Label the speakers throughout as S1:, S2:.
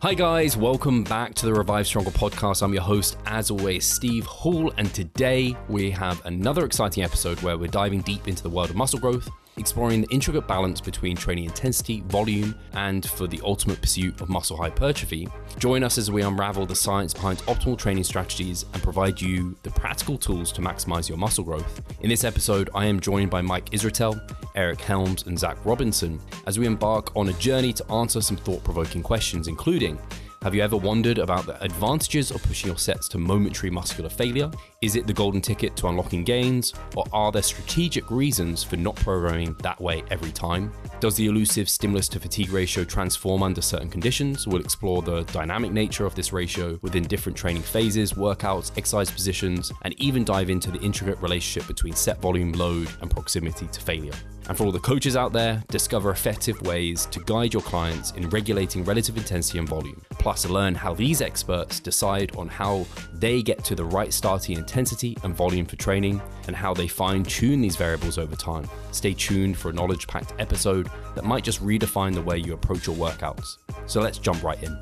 S1: Hi, guys, welcome back to the Revive Stronger podcast. I'm your host, as always, Steve Hall, and today we have another exciting episode where we're diving deep into the world of muscle growth exploring the intricate balance between training intensity, volume, and for the ultimate pursuit of muscle hypertrophy. Join us as we unravel the science behind optimal training strategies and provide you the practical tools to maximize your muscle growth. In this episode, I am joined by Mike Israetel, Eric Helms, and Zac Robinson as we embark on a journey to answer some thought provoking questions, including have you ever wondered about the advantages of pushing your sets to momentary muscular failure? Is it the golden ticket to unlocking gains, or are there strategic reasons for not programming that way every time? Does the elusive stimulus to fatigue ratio transform under certain conditions? We'll explore the dynamic nature of this ratio within different training phases, workouts, exercise positions, and even dive into the intricate relationship between set volume, load, and proximity to failure. And for all the coaches out there, discover effective ways to guide your clients in regulating relative intensity and volume. Plus, learn how these experts decide on how they get to the right starting intensity and volume for training and how they fine tune these variables over time. Stay tuned for a knowledge packed episode that might just redefine the way you approach your workouts. So let's jump right in.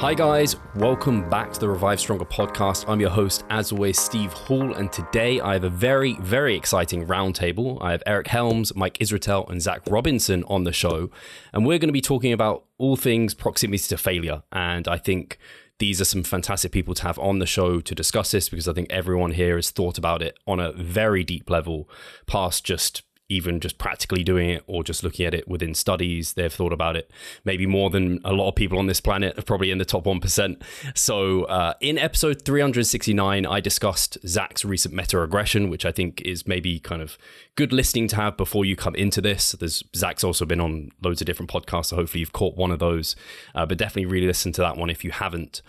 S1: Hi, guys, welcome back to the Revive Stronger podcast. I'm your host, as always, Steve Hall, and today I have a very, very exciting roundtable. I have Eric Helms, Mike Israetel, and Zac Robinson on the show, and we're going to be talking about all things proximity to failure. And I think these are some fantastic people to have on the show to discuss this because I think everyone here has thought about it on a very deep level, past just even just practically doing it or just looking at it within studies. They've thought about it maybe more than a lot of people on this planet, are probably in the top 1%. So, uh, in episode 369, I discussed Zac's recent meta regression, which I think is maybe kind of good listening to have before you come into this. There's Zac's also been on loads of different podcasts, so hopefully you've caught one of those, uh, but definitely really listen to that one if you haven't.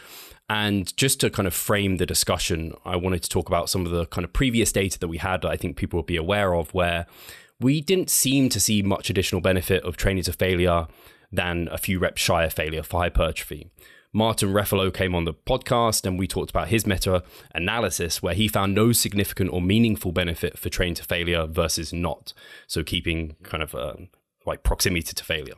S1: And just to kind of frame the discussion, I wanted to talk about some of the kind of previous data that we had that I think people would be aware of, where we didn't seem to see much additional benefit of training to failure than a few reps shy of failure for hypertrophy. Martin Refalo came on the podcast and we talked about his meta analysis where he found no significant or meaningful benefit for training to failure versus not. So keeping kind of um, like proximity to failure.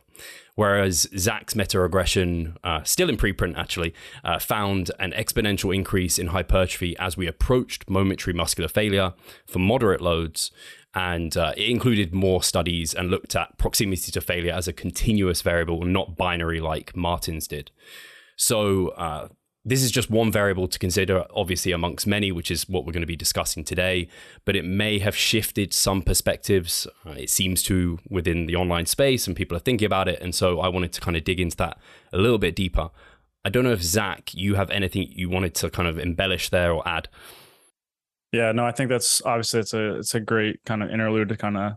S1: Whereas Zac's meta regression, uh, still in preprint actually, uh, found an exponential increase in hypertrophy as we approached momentary muscular failure for moderate loads and uh, it included more studies and looked at proximity to failure as a continuous variable, not binary like Martin's did. So uh, this is just one variable to consider, obviously amongst many, which is what we're going to be discussing today. But it may have shifted some perspectives. Uh, it seems to within the online space, and people are thinking about it. And so I wanted to kind of dig into that a little bit deeper. I don't know if Zac, you have anything you wanted to kind of embellish there or add.
S2: Yeah, no, I think that's obviously it's a it's a great kind of interlude to kind of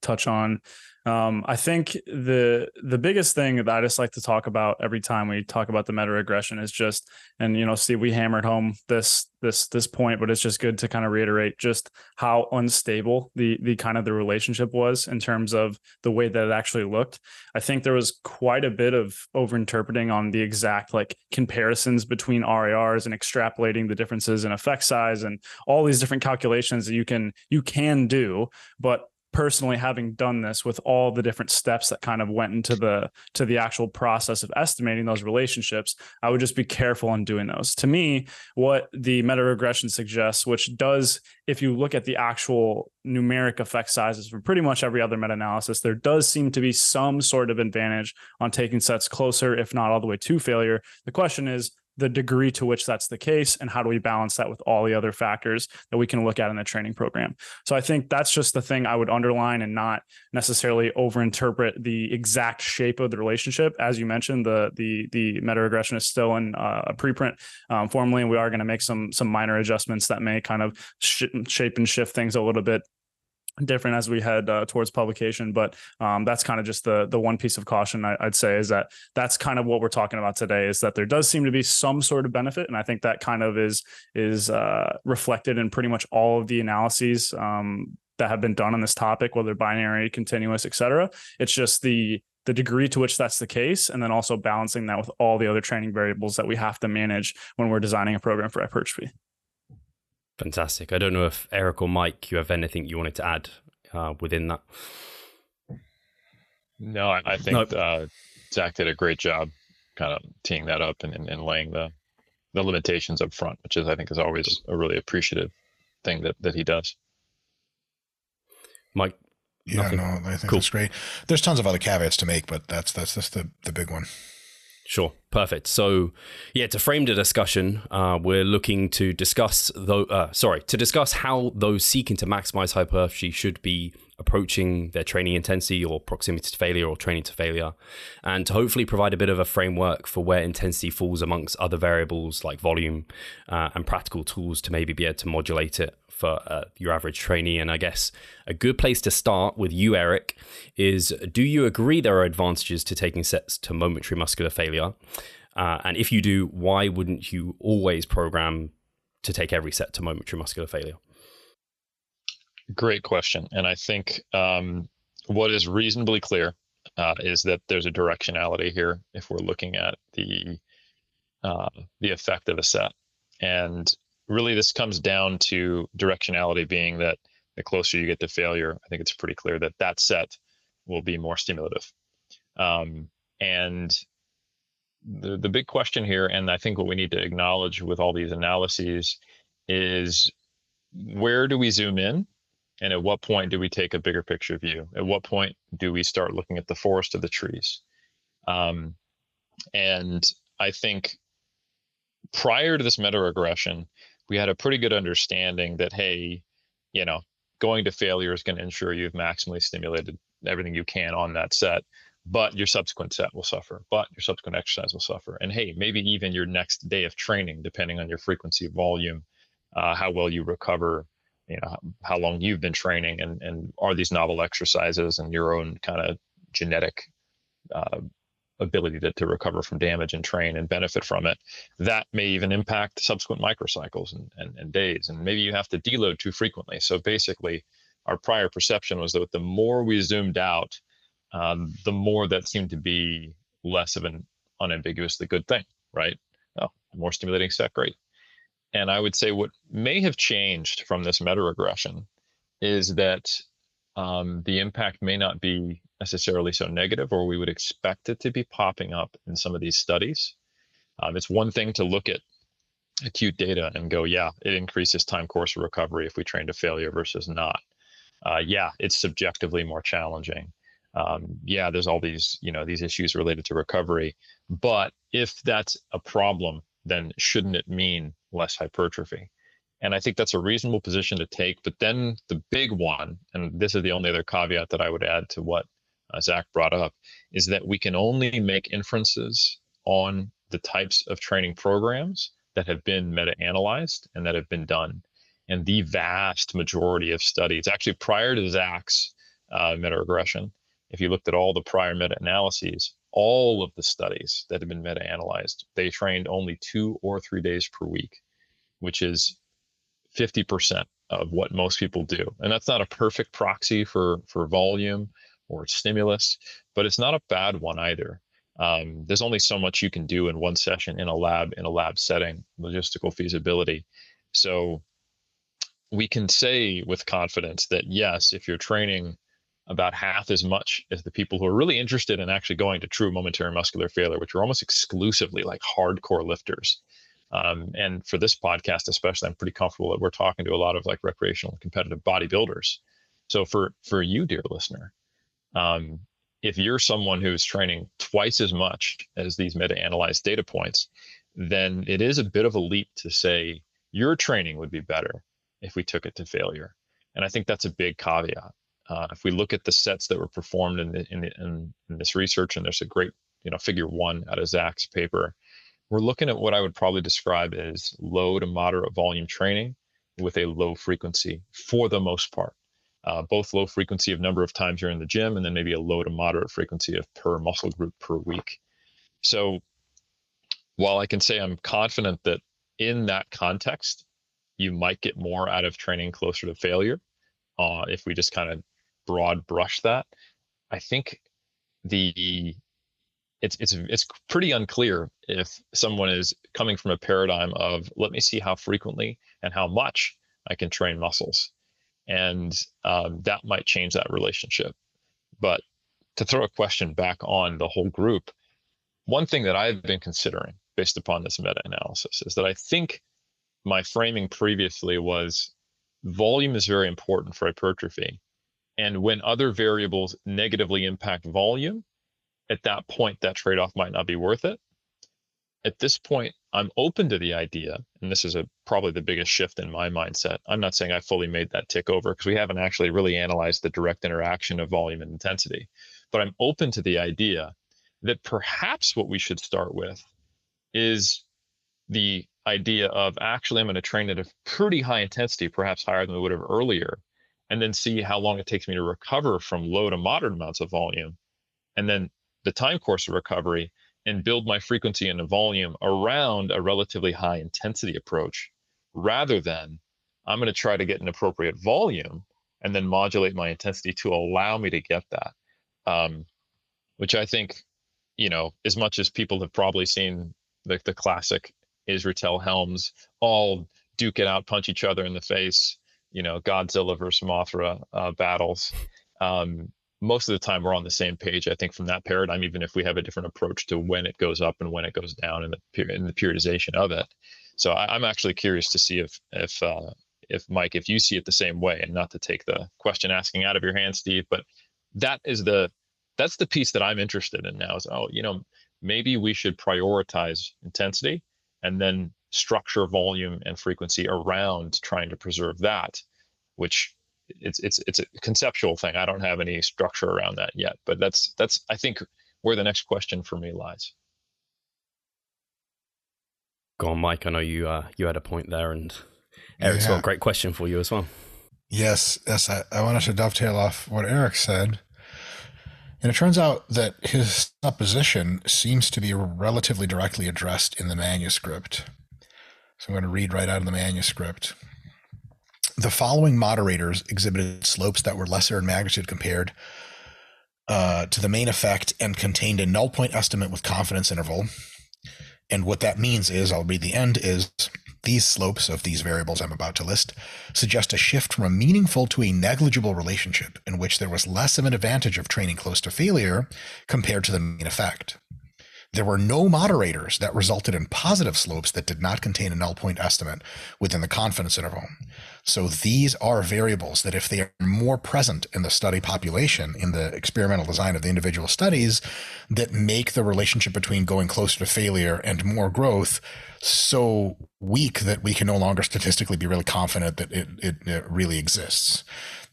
S2: touch on. Um, I think the the biggest thing that I just like to talk about every time we talk about the meta regression is just, and you know, Steve, we hammered home this this this point, but it's just good to kind of reiterate just how unstable the the kind of the relationship was in terms of the way that it actually looked. I think there was quite a bit of overinterpreting on the exact like comparisons between RIRs and extrapolating the differences in effect size and all these different calculations that you can you can do, but personally having done this with all the different steps that kind of went into the to the actual process of estimating those relationships i would just be careful in doing those. To me what the meta regression suggests which does if you look at the actual numeric effect sizes from pretty much every other meta analysis there does seem to be some sort of advantage on taking sets closer if not all the way to failure. The question is the degree to which that's the case and how do we balance that with all the other factors that we can look at in the training program. So i think that's just the thing i would underline and not necessarily overinterpret the exact shape of the relationship. As you mentioned the the the meta regression is still in uh, a preprint um, formally and we are going to make some some minor adjustments that may kind of sh- shape and shift things a little bit different as we head uh, towards publication but um, that's kind of just the the one piece of caution I, would say is that that's kind of what we're talking about today is that there does seem to be some sort of benefit and i think that kind of is is uh, reflected in pretty much all of the analyses um, that have been done on this topic whether binary continuous etc it's just the the degree to which that's the case and then also balancing that with all the other training variables that we have to manage when we're designing a program for hypertrophy
S1: Fantastic. I don't know if Eric or Mike, you have anything you wanted to add uh, within that?
S3: No, I, I think nope. uh, Zac did a great job kind of teeing that up and, and, and laying the the limitations up front, which is I think is always a really appreciative thing that that he does.
S1: Mike,
S4: yeah, Nothing. no, I think cool. that's great. There's tons of other caveats to make, but that's that's that's the the big one.
S1: Sure, perfect. So, yeah, to frame the discussion, uh, we're looking to discuss though. Sorry, to discuss how those seeking to maximize hypertrophy should be approaching their training intensity or proximity to failure or training to failure, and to hopefully provide a bit of a framework for where intensity falls amongst other variables like volume uh, and practical tools to maybe be able to modulate it for uh, your average trainee. And I guess a good place to start with you, Eric, is do you agree there are advantages to taking sets to momentary muscular failure? Uh, and if you do, why wouldn't you always program to take every set to momentary muscular failure?
S3: Great question. And I think um, what is reasonably clear uh, is that there's a directionality here if we're looking at the uh, the effect of a set. And really this comes down to directionality being that the closer you get to failure, I think it's pretty clear that that set will be more stimulative. Um, and the, the big question here, and I think what we need to acknowledge with all these analyses is where do we zoom in? And at what point do we take a bigger picture view? At what point do we start looking at the forest of the trees? Um, and I think prior to this meta regression, we had a pretty good understanding that hey, you know, going to failure is going to ensure you've maximally stimulated everything you can on that set but your subsequent set will suffer but your subsequent exercise will suffer. And hey maybe even your next day of training depending on your frequency volume uh, how well you recover you know how long you've been training and and are these novel exercises and your own kind of genetic uh, ability to, to recover from damage and train and benefit from it, that may even impact subsequent microcycles and, and, and days. And maybe you have to deload too frequently. So basically, our prior perception was that the more we zoomed out, um, the more that seemed to be less of an unambiguously good thing, right? Oh, more stimulating set, great. And I would say what may have changed from this meta regression is that um, the impact may not be necessarily so negative, or we would expect it to be popping up in some of these studies. Um, it's one thing to look at acute data and go, yeah, it increases time course of recovery if we train to failure versus not. Uh, yeah, it's subjectively more challenging. Um, yeah, there's all these, you know, these issues related to recovery. But if that's a problem, then shouldn't it mean less hypertrophy? And I think that's a reasonable position to take. But then the big one, and this is the only other caveat that I would add to what uh, Zac brought up, is that we can only make inferences on the types of training programs that have been meta analyzed and that have been done. And the vast majority of studies, actually prior to Zac's uh, meta regression, if you looked at all the prior meta analyses, all of the studies that have been meta analyzed, they trained only two or three days per week, which is 50% of what most people do. And that's not a perfect proxy for, for volume or stimulus, but it's not a bad one either. Um, there's only so much you can do in one session in a lab, in a lab setting, logistical feasibility. So we can say with confidence that yes, if you're training about half as much as the people who are really interested in actually going to true momentary muscular failure, which are almost exclusively like hardcore lifters. Um, and for this podcast, especially, I'm pretty comfortable that we're talking to a lot of like recreational and competitive bodybuilders. So for for you, dear listener, um, if you're someone who's training twice as much as these meta-analyzed data points, then it is a bit of a leap to say your training would be better if we took it to failure. And I think that's a big caveat. Uh, if we look at the sets that were performed in, the, in, the, in, in this research, and there's a great, you know, figure one out of Zac's paper, we're looking at what I would probably describe as low to moderate volume training with a low frequency for the most part uh, both low frequency of number of times you're in the gym and then maybe a low to moderate frequency of per muscle group per week. So while I can say I'm confident that in that context, you might get more out of training closer to failure uh, if we just kind of broad brush that. I think the it's it's it's pretty unclear if someone is coming from a paradigm of let me see how frequently and how much I can train muscles and um, that might change that relationship. But to throw a question back on the whole group, one thing that I've been considering based upon this meta analysis is that I think my framing previously was volume is very important for hypertrophy. And when other variables negatively impact volume, at that point, that trade off might not be worth it. At this point, I'm open to the idea, and this is a, probably the biggest shift in my mindset. I'm not saying I fully made that tick over because we haven't actually really analyzed the direct interaction of volume and intensity. But I'm open to the idea that perhaps what we should start with is the idea of actually I'm going to train at a pretty high intensity, perhaps higher than we would have earlier, and then see how long it takes me to recover from low to moderate amounts of volume. And then the time course of recovery and build my frequency and volume around a relatively high intensity approach rather than I'm going to try to get an appropriate volume and then modulate my intensity to allow me to get that. Um, which I think, you know, as much as people have probably seen the, the classic Israetel Helms all duke it out, punch each other in the face, you know, Godzilla versus Mothra uh, battles. Um, most of the time we're on the same page. I think from that paradigm, even if we have a different approach to when it goes up and when it goes down in the in the periodization of it. So I, am actually curious to see if if uh, if Mike, if you see it the same way, and not to take the question asking out of your hand, Steve, but that is the that's the piece that I'm interested in now. Is oh, you know, maybe we should prioritize intensity and then structure volume and frequency around trying to preserve that, which it's it's it's a conceptual thing. I don't have any structure around that yet, but that's that's I think where the next question for me lies.
S1: Go on, Mike. I know you uh, you had a point there, and Eric's yeah. got a great question for you as well.
S4: Yes, yes. I, I wanted to dovetail off what Eric said. And it turns out that his supposition seems to be relatively directly addressed in the manuscript. So I'm going to read right out of the manuscript. The following moderators exhibited slopes that were lesser in magnitude compared uh, to the main effect and contained a null point estimate with confidence interval. And what that means is, I'll read the end, is these slopes of these variables I'm about to list suggest a shift from a meaningful to a negligible relationship in which there was less of an advantage of training close to failure compared to the main effect. There were no moderators that resulted in positive slopes that did not contain a null point estimate within the confidence interval. So these are variables that, if they are more present in the study population, in the experimental design of the individual studies, that make the relationship between going closer to failure and more growth so weak that we can no longer statistically be really confident that it, it, it really exists.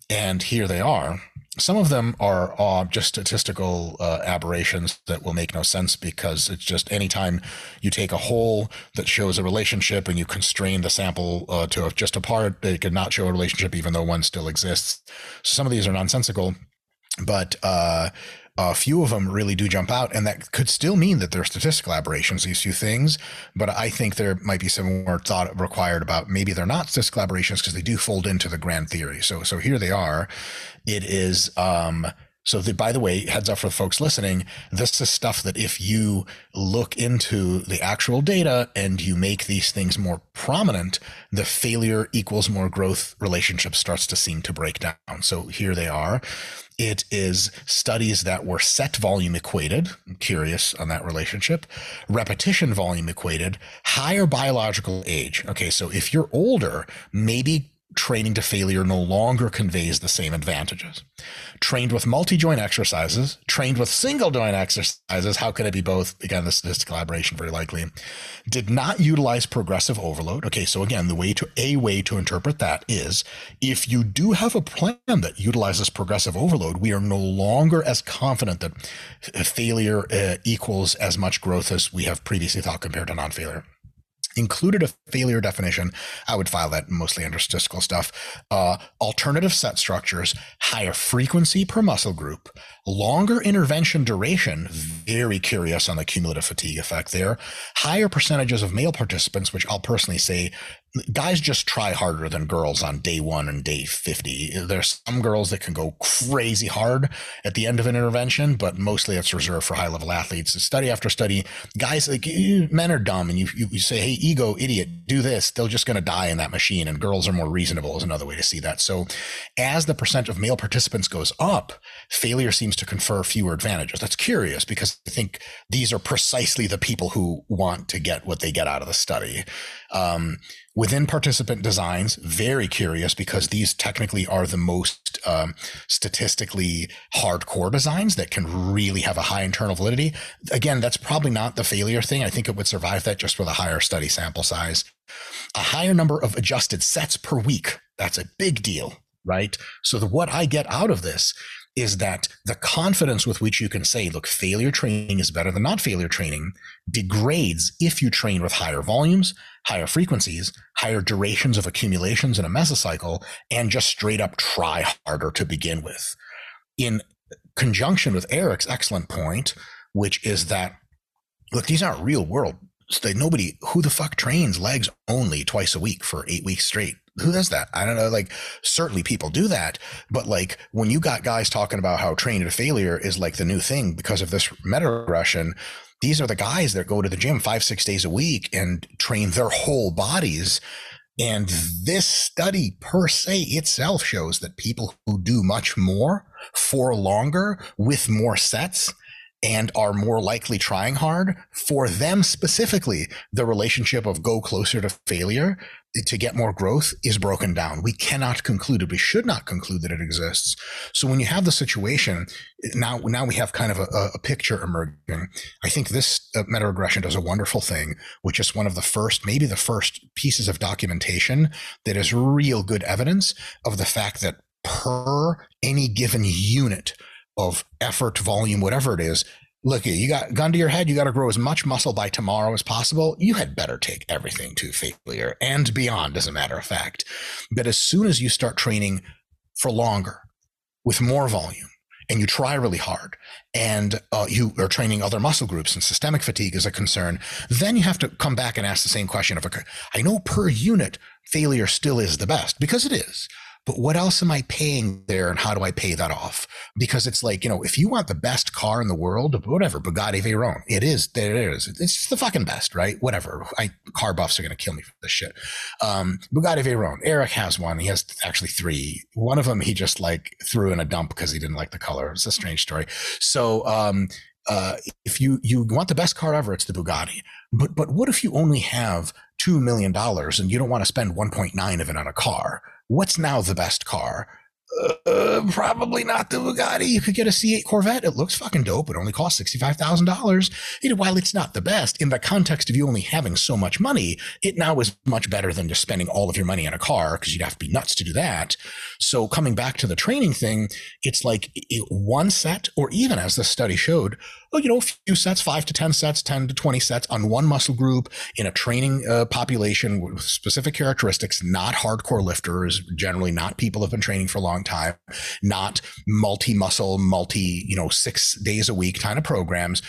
S4: And here they are some of them are uh, just statistical uh, aberrations that will make no sense because it's just anytime you take a whole that shows a relationship and you constrain the sample uh, to just a part, they could not show a relationship even though one still exists. So some of these are nonsensical, but uh, a few of them really do jump out, and that could still mean that they're statistical aberrations, these two things. But I think there might be some more thought required about maybe they're not statistical aberrations because they do fold into the grand theory. So, so here they are. It is, um, so the, by the way, heads up for the folks listening, this is stuff that if you look into the actual data and you make these things more prominent, the failure equals more growth relationship starts to seem to break down. So here they are. It is studies that were set volume equated. I'm curious on that relationship. Repetition volume equated, higher biological age. Okay, so if you're older, maybe training to failure no longer conveys the same advantages. Trained with multi joint exercises, trained with single joint exercises, how can it be both? Again, the statistical collaboration very likely. Did not utilize progressive overload. Okay, so again, the way to a way to interpret that is if you do have a plan that utilizes progressive overload, we are no longer as confident that failure uh, equals as much growth as we have previously thought compared to non failure included a failure definition. I would file that mostly under statistical stuff. Uh, alternative set structures, higher frequency per muscle group, longer intervention duration. Very curious on the cumulative fatigue effect there. Higher percentages of male participants, which I'll personally say guys just try harder than girls on day one and day 50. There's some girls that can go crazy hard at the end of an intervention, but mostly it's reserved for high level athletes. Study after study, guys like men are dumb and you, you, you say, Hey, ego idiot, do this. They're just going to die in that machine. And girls are more reasonable is another way to see that. So as the percent of male participants goes up, failure seems to confer fewer advantages. That's curious because I think these are precisely the people who want to get what they get out of the study. Um, within participant designs, very curious because these technically are the most um, statistically hardcore designs that can really have a high internal validity. Again, that's probably not the failure thing. I think it would survive that just with a higher study sample size. A higher number of adjusted sets per week. That's a big deal, right? So the, what I get out of this is that the confidence with which you can say, look, failure training is better than not failure training degrades if you train with higher volumes, higher frequencies, higher durations of accumulations in a mesocycle, and just straight up try harder to begin with. In conjunction with Eric's excellent point, which is that, look, these aren't real world. Nobody, who the fuck trains legs only twice a week for eight weeks straight? who does that? I don't know. Like, certainly people do that, but like when you got guys talking about how train to failure is like the new thing because of this meta regression, these are the guys that go to the gym five, six days a week and train their whole bodies. And this study per se itself shows that people who do much more for longer with more sets and are more likely trying hard for them specifically the relationship of go closer to failure to get more growth is broken down. We cannot conclude it. We should not conclude that it exists. So when you have the situation, now, now we have kind of a, a picture emerging. I think this uh, meta regression does a wonderful thing, which is one of the first, maybe the first pieces of documentation that is real good evidence of the fact that per any given unit of effort, volume, whatever it is, look, you got gun to your head. You got to grow as much muscle by tomorrow as possible. You had better take everything to failure and beyond, as a matter of fact. But as soon as you start training for longer with more volume, and you try really hard and uh, you are training other muscle groups and systemic fatigue is a concern, then you have to come back and ask the same question of, okay, I know per unit failure still is the best because it is but what else am I paying there and how do I pay that off? Because it's like, you know, if you want the best car in the world, whatever, Bugatti Veyron, it is, there it is. It's the fucking best, right? Whatever. I, car buffs are going to kill me for this shit. Um, Bugatti Veyron, Eric has one. He has actually three. One of them he just like threw in a dump because he didn't like the color. It's a strange story. So, um, uh, if you you want the best car ever, it's the Bugatti. But but what if you only have two million dollars and you don't want to spend 1.9 of it on a car? What's now the best car? Uh, probably not the Bugatti. You could get a C8 Corvette. It looks fucking dope. It only costs $65,000. You know, while it's not the best, in the context of you only having so much money, it now is much better than just spending all of your money on a car because you'd have to be nuts to do that. So coming back to the training thing, it's like one set, or even as the study showed, oh, you know, a few sets, five to 10 sets, 10 to 20 sets on one muscle group in a training uh, population with specific characteristics, not hardcore lifters, generally not people who've been training for a long time, not multi muscle, multi, you know, six days a week kind of programs.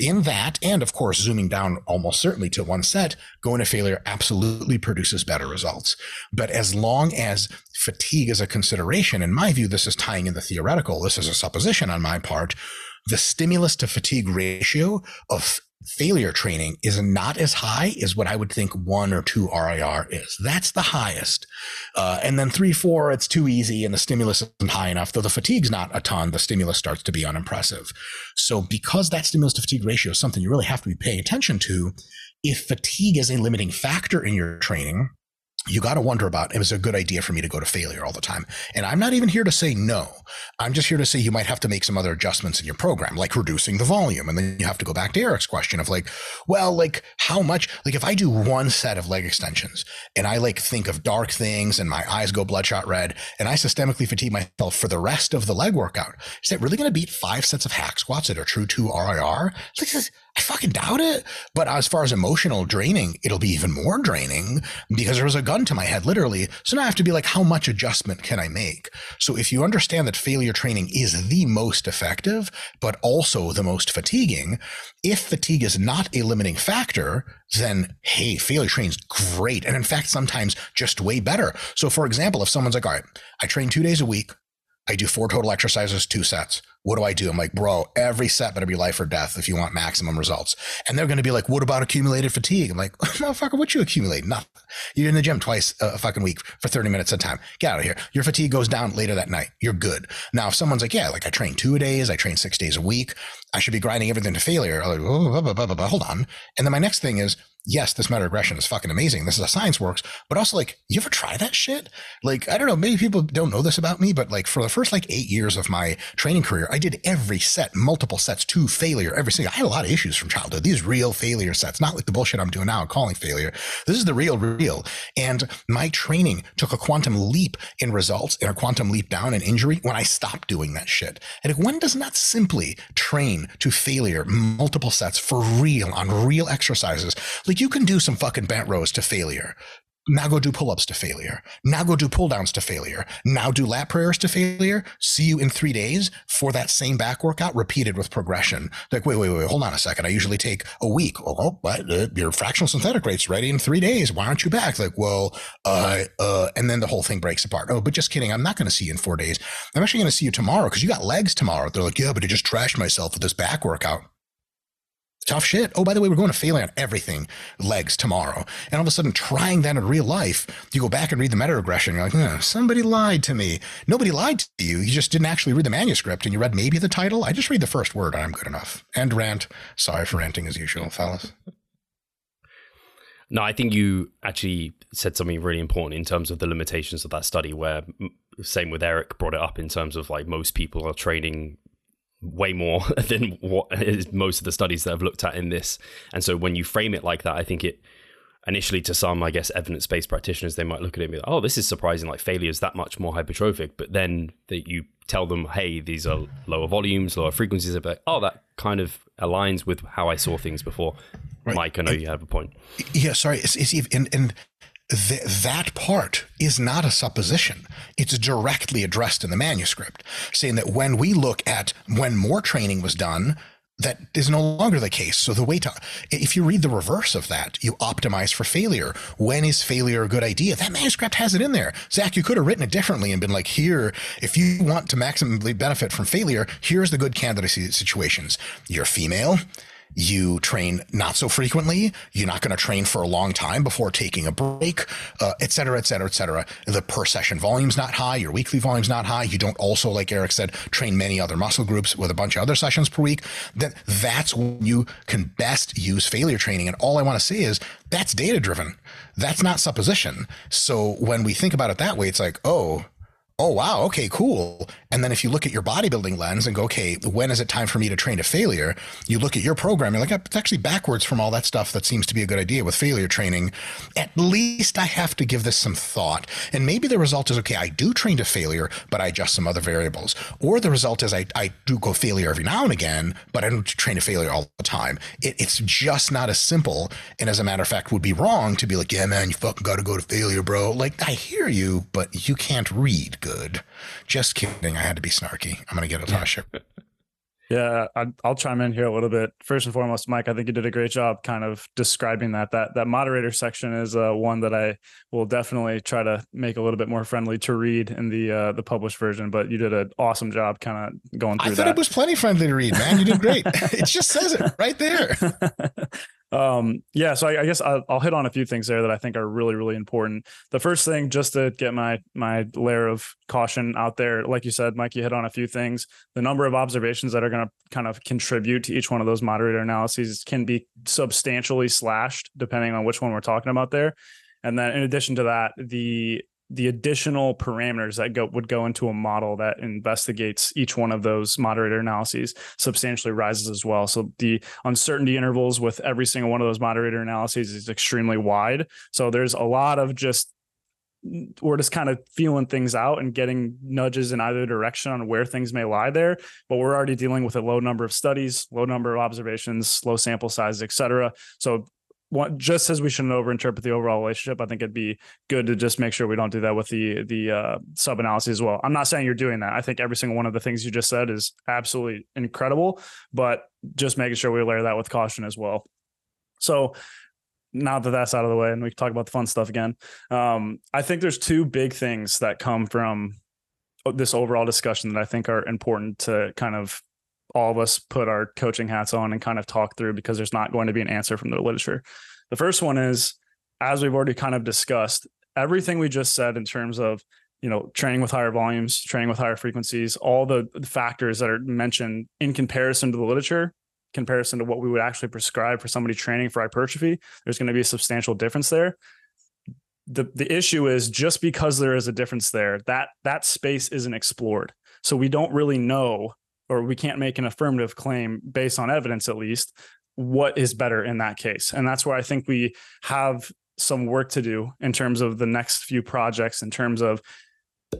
S4: In that, and of course, zooming down almost certainly to one set, going to failure absolutely produces better results. But as long as fatigue is a consideration, in my view, this is tying in the theoretical, this is a supposition on my part the stimulus to fatigue ratio of failure training is not as high as what I would think one or two RIR is. That's the highest. Uh, and then three, four, it's too easy and the stimulus isn't high enough. Though the fatigue's not a ton, the stimulus starts to be unimpressive. So because that stimulus to fatigue ratio is something you really have to be paying attention to, if fatigue is a limiting factor in your training, you got to wonder about it was a good idea for me to go to failure all the time. And I'm not even here to say no. I'm just here to say you might have to make some other adjustments in your program, like reducing the volume. And then you have to go back to Eric's question of like, well, like how much, like if I do one set of leg extensions and I like think of dark things and my eyes go bloodshot red and I systemically fatigue myself for the rest of the leg workout, is that really going to beat five sets of hack squats that are true to RIR? Like, I fucking doubt it. But as far as emotional draining, it'll be even more draining because there was a gun to my head, literally. So now I have to be like, how much adjustment can I make? So if you understand that failure training is the most effective, but also the most fatiguing, if fatigue is not a limiting factor, then hey, failure training's great. And in fact, sometimes just way better. So for example, if someone's like, all right, I train two days a week, I do four total exercises, two sets. What do I do? I'm like, bro, every set better be life or death if you want maximum results. And they're going to be like, what about accumulated fatigue? I'm like, motherfucker, what you accumulate? Nothing. You're in the gym twice a fucking week for 30 minutes at a time. Get out of here. Your fatigue goes down later that night. You're good. Now, if someone's like, yeah, like I train two days, I train six days a week, I should be grinding everything to failure. I'm like, oh, blah, blah, blah, hold on. And then my next thing is, yes, this meta regression is fucking amazing. This is how science works. But also, like, you ever try that shit? Like, I don't know, maybe people don't know this about me, but like for the first like eight years of my training career, I did every set, multiple sets to failure, every single. I had a lot of issues from childhood. These real failure sets, not like the bullshit I'm doing now, calling failure. This is the real, real. And my training took a quantum leap in results and a quantum leap down in injury when I stopped doing that shit. And if one does not simply train to failure multiple sets for real on real exercises, like you can do some fucking bent rows to failure. Now go do pull ups to failure. Now go do pull downs to failure. Now do lat prayers to failure. See you in three days for that same back workout repeated with progression. Like, wait, wait, wait, hold on a second. I usually take a week. Oh, oh but uh, your fractional synthetic rate's ready in three days. Why aren't you back? Like, well, uh, uh, and then the whole thing breaks apart. Oh, but just kidding. I'm not going to see you in four days. I'm actually going to see you tomorrow because you got legs tomorrow. They're like, yeah, but I just trashed myself with this back workout tough shit. Oh, by the way, we're going to fail on everything legs tomorrow. And all of a sudden, trying that in real life, you go back and read the meta regression. You're like, somebody lied to me. Nobody lied to you. You just didn't actually read the manuscript and you read maybe the title. I just read the first word I'm good enough. And rant. Sorry for ranting as usual, fellas.
S1: No, I think you actually said something really important in terms of the limitations of that study, where same with Eric brought it up in terms of like most people are training way more than what is most of the studies that I've looked at in this. And so when you frame it like that, I think it initially to some, I guess, evidence-based practitioners, they might look at it and be like, oh, this is surprising, like failure is that much more hypertrophic. But then that you tell them, hey, these are lower volumes, lower frequencies, of like, oh, that kind of aligns with how I saw things before. Right. Mike, I know you have a point.
S4: Yeah, sorry. It's, it's and, and Th- that part is not a supposition. It's directly addressed in the manuscript, saying that when we look at when more training was done, that is no longer the case. So the way to, if you read the reverse of that, you optimize for failure. When is failure a good idea? That manuscript has it in there. Zac, you could have written it differently and been like, here, if you want to maximally benefit from failure, here's the good candidacy situations. You're female you train not so frequently. You're not going to train for a long time before taking a break, uh, et cetera, et cetera, et cetera. The per session volume's not high. Your weekly volume's not high. You don't also, like Eric said, train many other muscle groups with a bunch of other sessions per week. Then that's when you can best use failure training. And all I want to say is that's data driven. That's not supposition. So when we think about it that way, it's like, oh, oh wow okay cool. And then if you look at your bodybuilding lens and go okay when is it time for me to train to failure? You look at your program you're like it's actually backwards from all that stuff that seems to be a good idea with failure training. At least i have to give this some thought. And maybe the result is okay i do train to failure but i adjust some other variables. Or the result is i, I do go failure every now and again but i don't train to failure all the time. It, it's just not as simple. And as a matter of fact would be wrong to be like yeah man you fucking gotta go to failure bro. Like i hear you but you can't read good. Just kidding. I had to be snarky. I'm going to get a Tasha.
S2: Yeah, I'll chime in here a little bit. First and foremost, Mike, I think you did a great job kind of describing that. That that moderator section is uh, one that I will definitely try to make a little bit more friendly to read in the uh, the published version. But you did an awesome job, kind of going through I
S4: thought
S2: that.
S4: It was plenty friendly to read, man. You did great. it just says it right there.
S2: um yeah so I, I guess I'll, I'll, hit on a few things there that i think are really really important. The first thing just to get my my layer of caution out there like you said mike you hit on a few things. The number of observations that are going to kind of contribute to each one of those moderator analyses can be substantially slashed depending on which one we're talking about there. And then in addition to that the the additional parameters that go would go into a model that investigates each one of those moderator analyses substantially rises as well. So the uncertainty intervals with every single one of those moderator analyses is extremely wide. So there's a lot of just we're just kind of feeling things out and getting nudges in either direction on where things may lie there. But we're already dealing with a low number of studies, low number of observations, low sample sizes, et cetera. So what, just as we shouldn't overinterpret the overall relationship, I think it'd be good to just make sure we don't do that with the the uh, sub analysis as well. I'm not saying you're doing that. I think every single one of the things you just said is absolutely incredible, but just making sure we layer that with caution as well. So now that that's out of the way and we can talk about the fun stuff again, um, I think there's two big things that come from this overall discussion that I think are important to kind of all of us put our coaching hats on and kind of talk through because there's not going to be an answer from the literature. The first one is, as we've already kind of discussed, everything we just said in terms of you know training with higher volumes training with higher frequencies all the factors that are mentioned in comparison to the literature comparison to what we would actually prescribe for somebody training for hypertrophy, there's going to be a substantial difference there. The the issue is just because there is a difference there, that that space isn't explored. So we don't really know or we can't make an affirmative claim based on evidence at least what is better in that case. And that's where I think we have some work to do in terms of the next few projects in terms of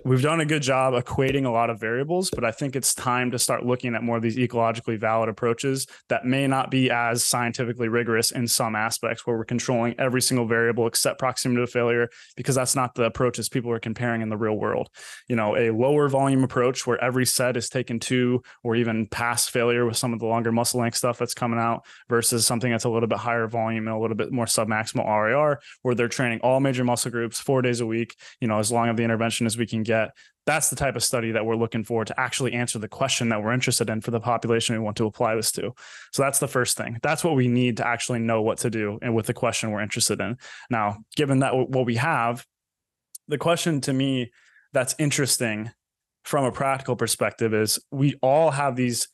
S2: we've done a good job equating a lot of variables, but I think it's time to start looking at more of these ecologically valid approaches that may not be as scientifically rigorous in some aspects where we're controlling every single variable except proximity to failure, because that's not the approaches people are comparing in the real world. You know, a lower volume approach where every set is taken to or even past failure with some of the longer muscle length stuff that's coming out versus something that's a little bit higher volume and a little bit more submaximal RIR, where they're training all major muscle groups four days a week, you know, as long of the intervention as we can can get that's the type of study that we're looking for to actually answer the question that we're interested in for the population we want to apply this to. So that's the first thing. That's what we need to actually know what to do and with the question we're interested in. Now, given that what we have, the question to me that's interesting from a practical perspective is we all have these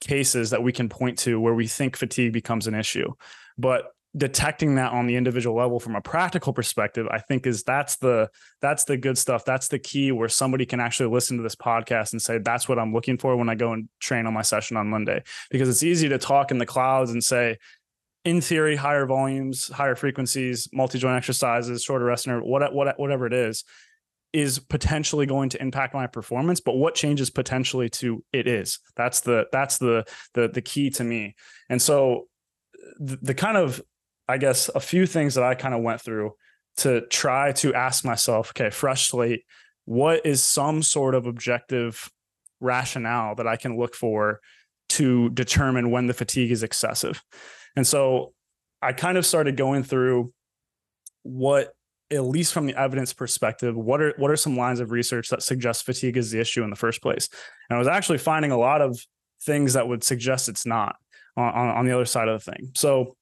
S2: cases that we can point to where we think fatigue becomes an issue. But detecting that on the individual level from a practical perspective i think is that's the that's the good stuff. That's the key where somebody can actually listen to this podcast and say that's what i'm looking for when i go and train on my session on monday. Because it's easy to talk in the clouds and say in theory higher volumes higher frequencies multi-joint exercises shorter rest interval what, what, whatever it is is potentially going to impact my performance but what changes potentially to it is. That's the that's the the the key to me. And so the, the kind of I guess, a few things that I kind of went through to try to ask myself, okay, fresh slate, what is some sort of objective rationale that I can look for to determine when the fatigue is excessive? And so I kind of started going through what at least from the evidence perspective, what are what are some lines of research that suggest fatigue is the issue in the first place? And I was actually finding a lot of things that would suggest it's not on, on, on the other side of the thing. So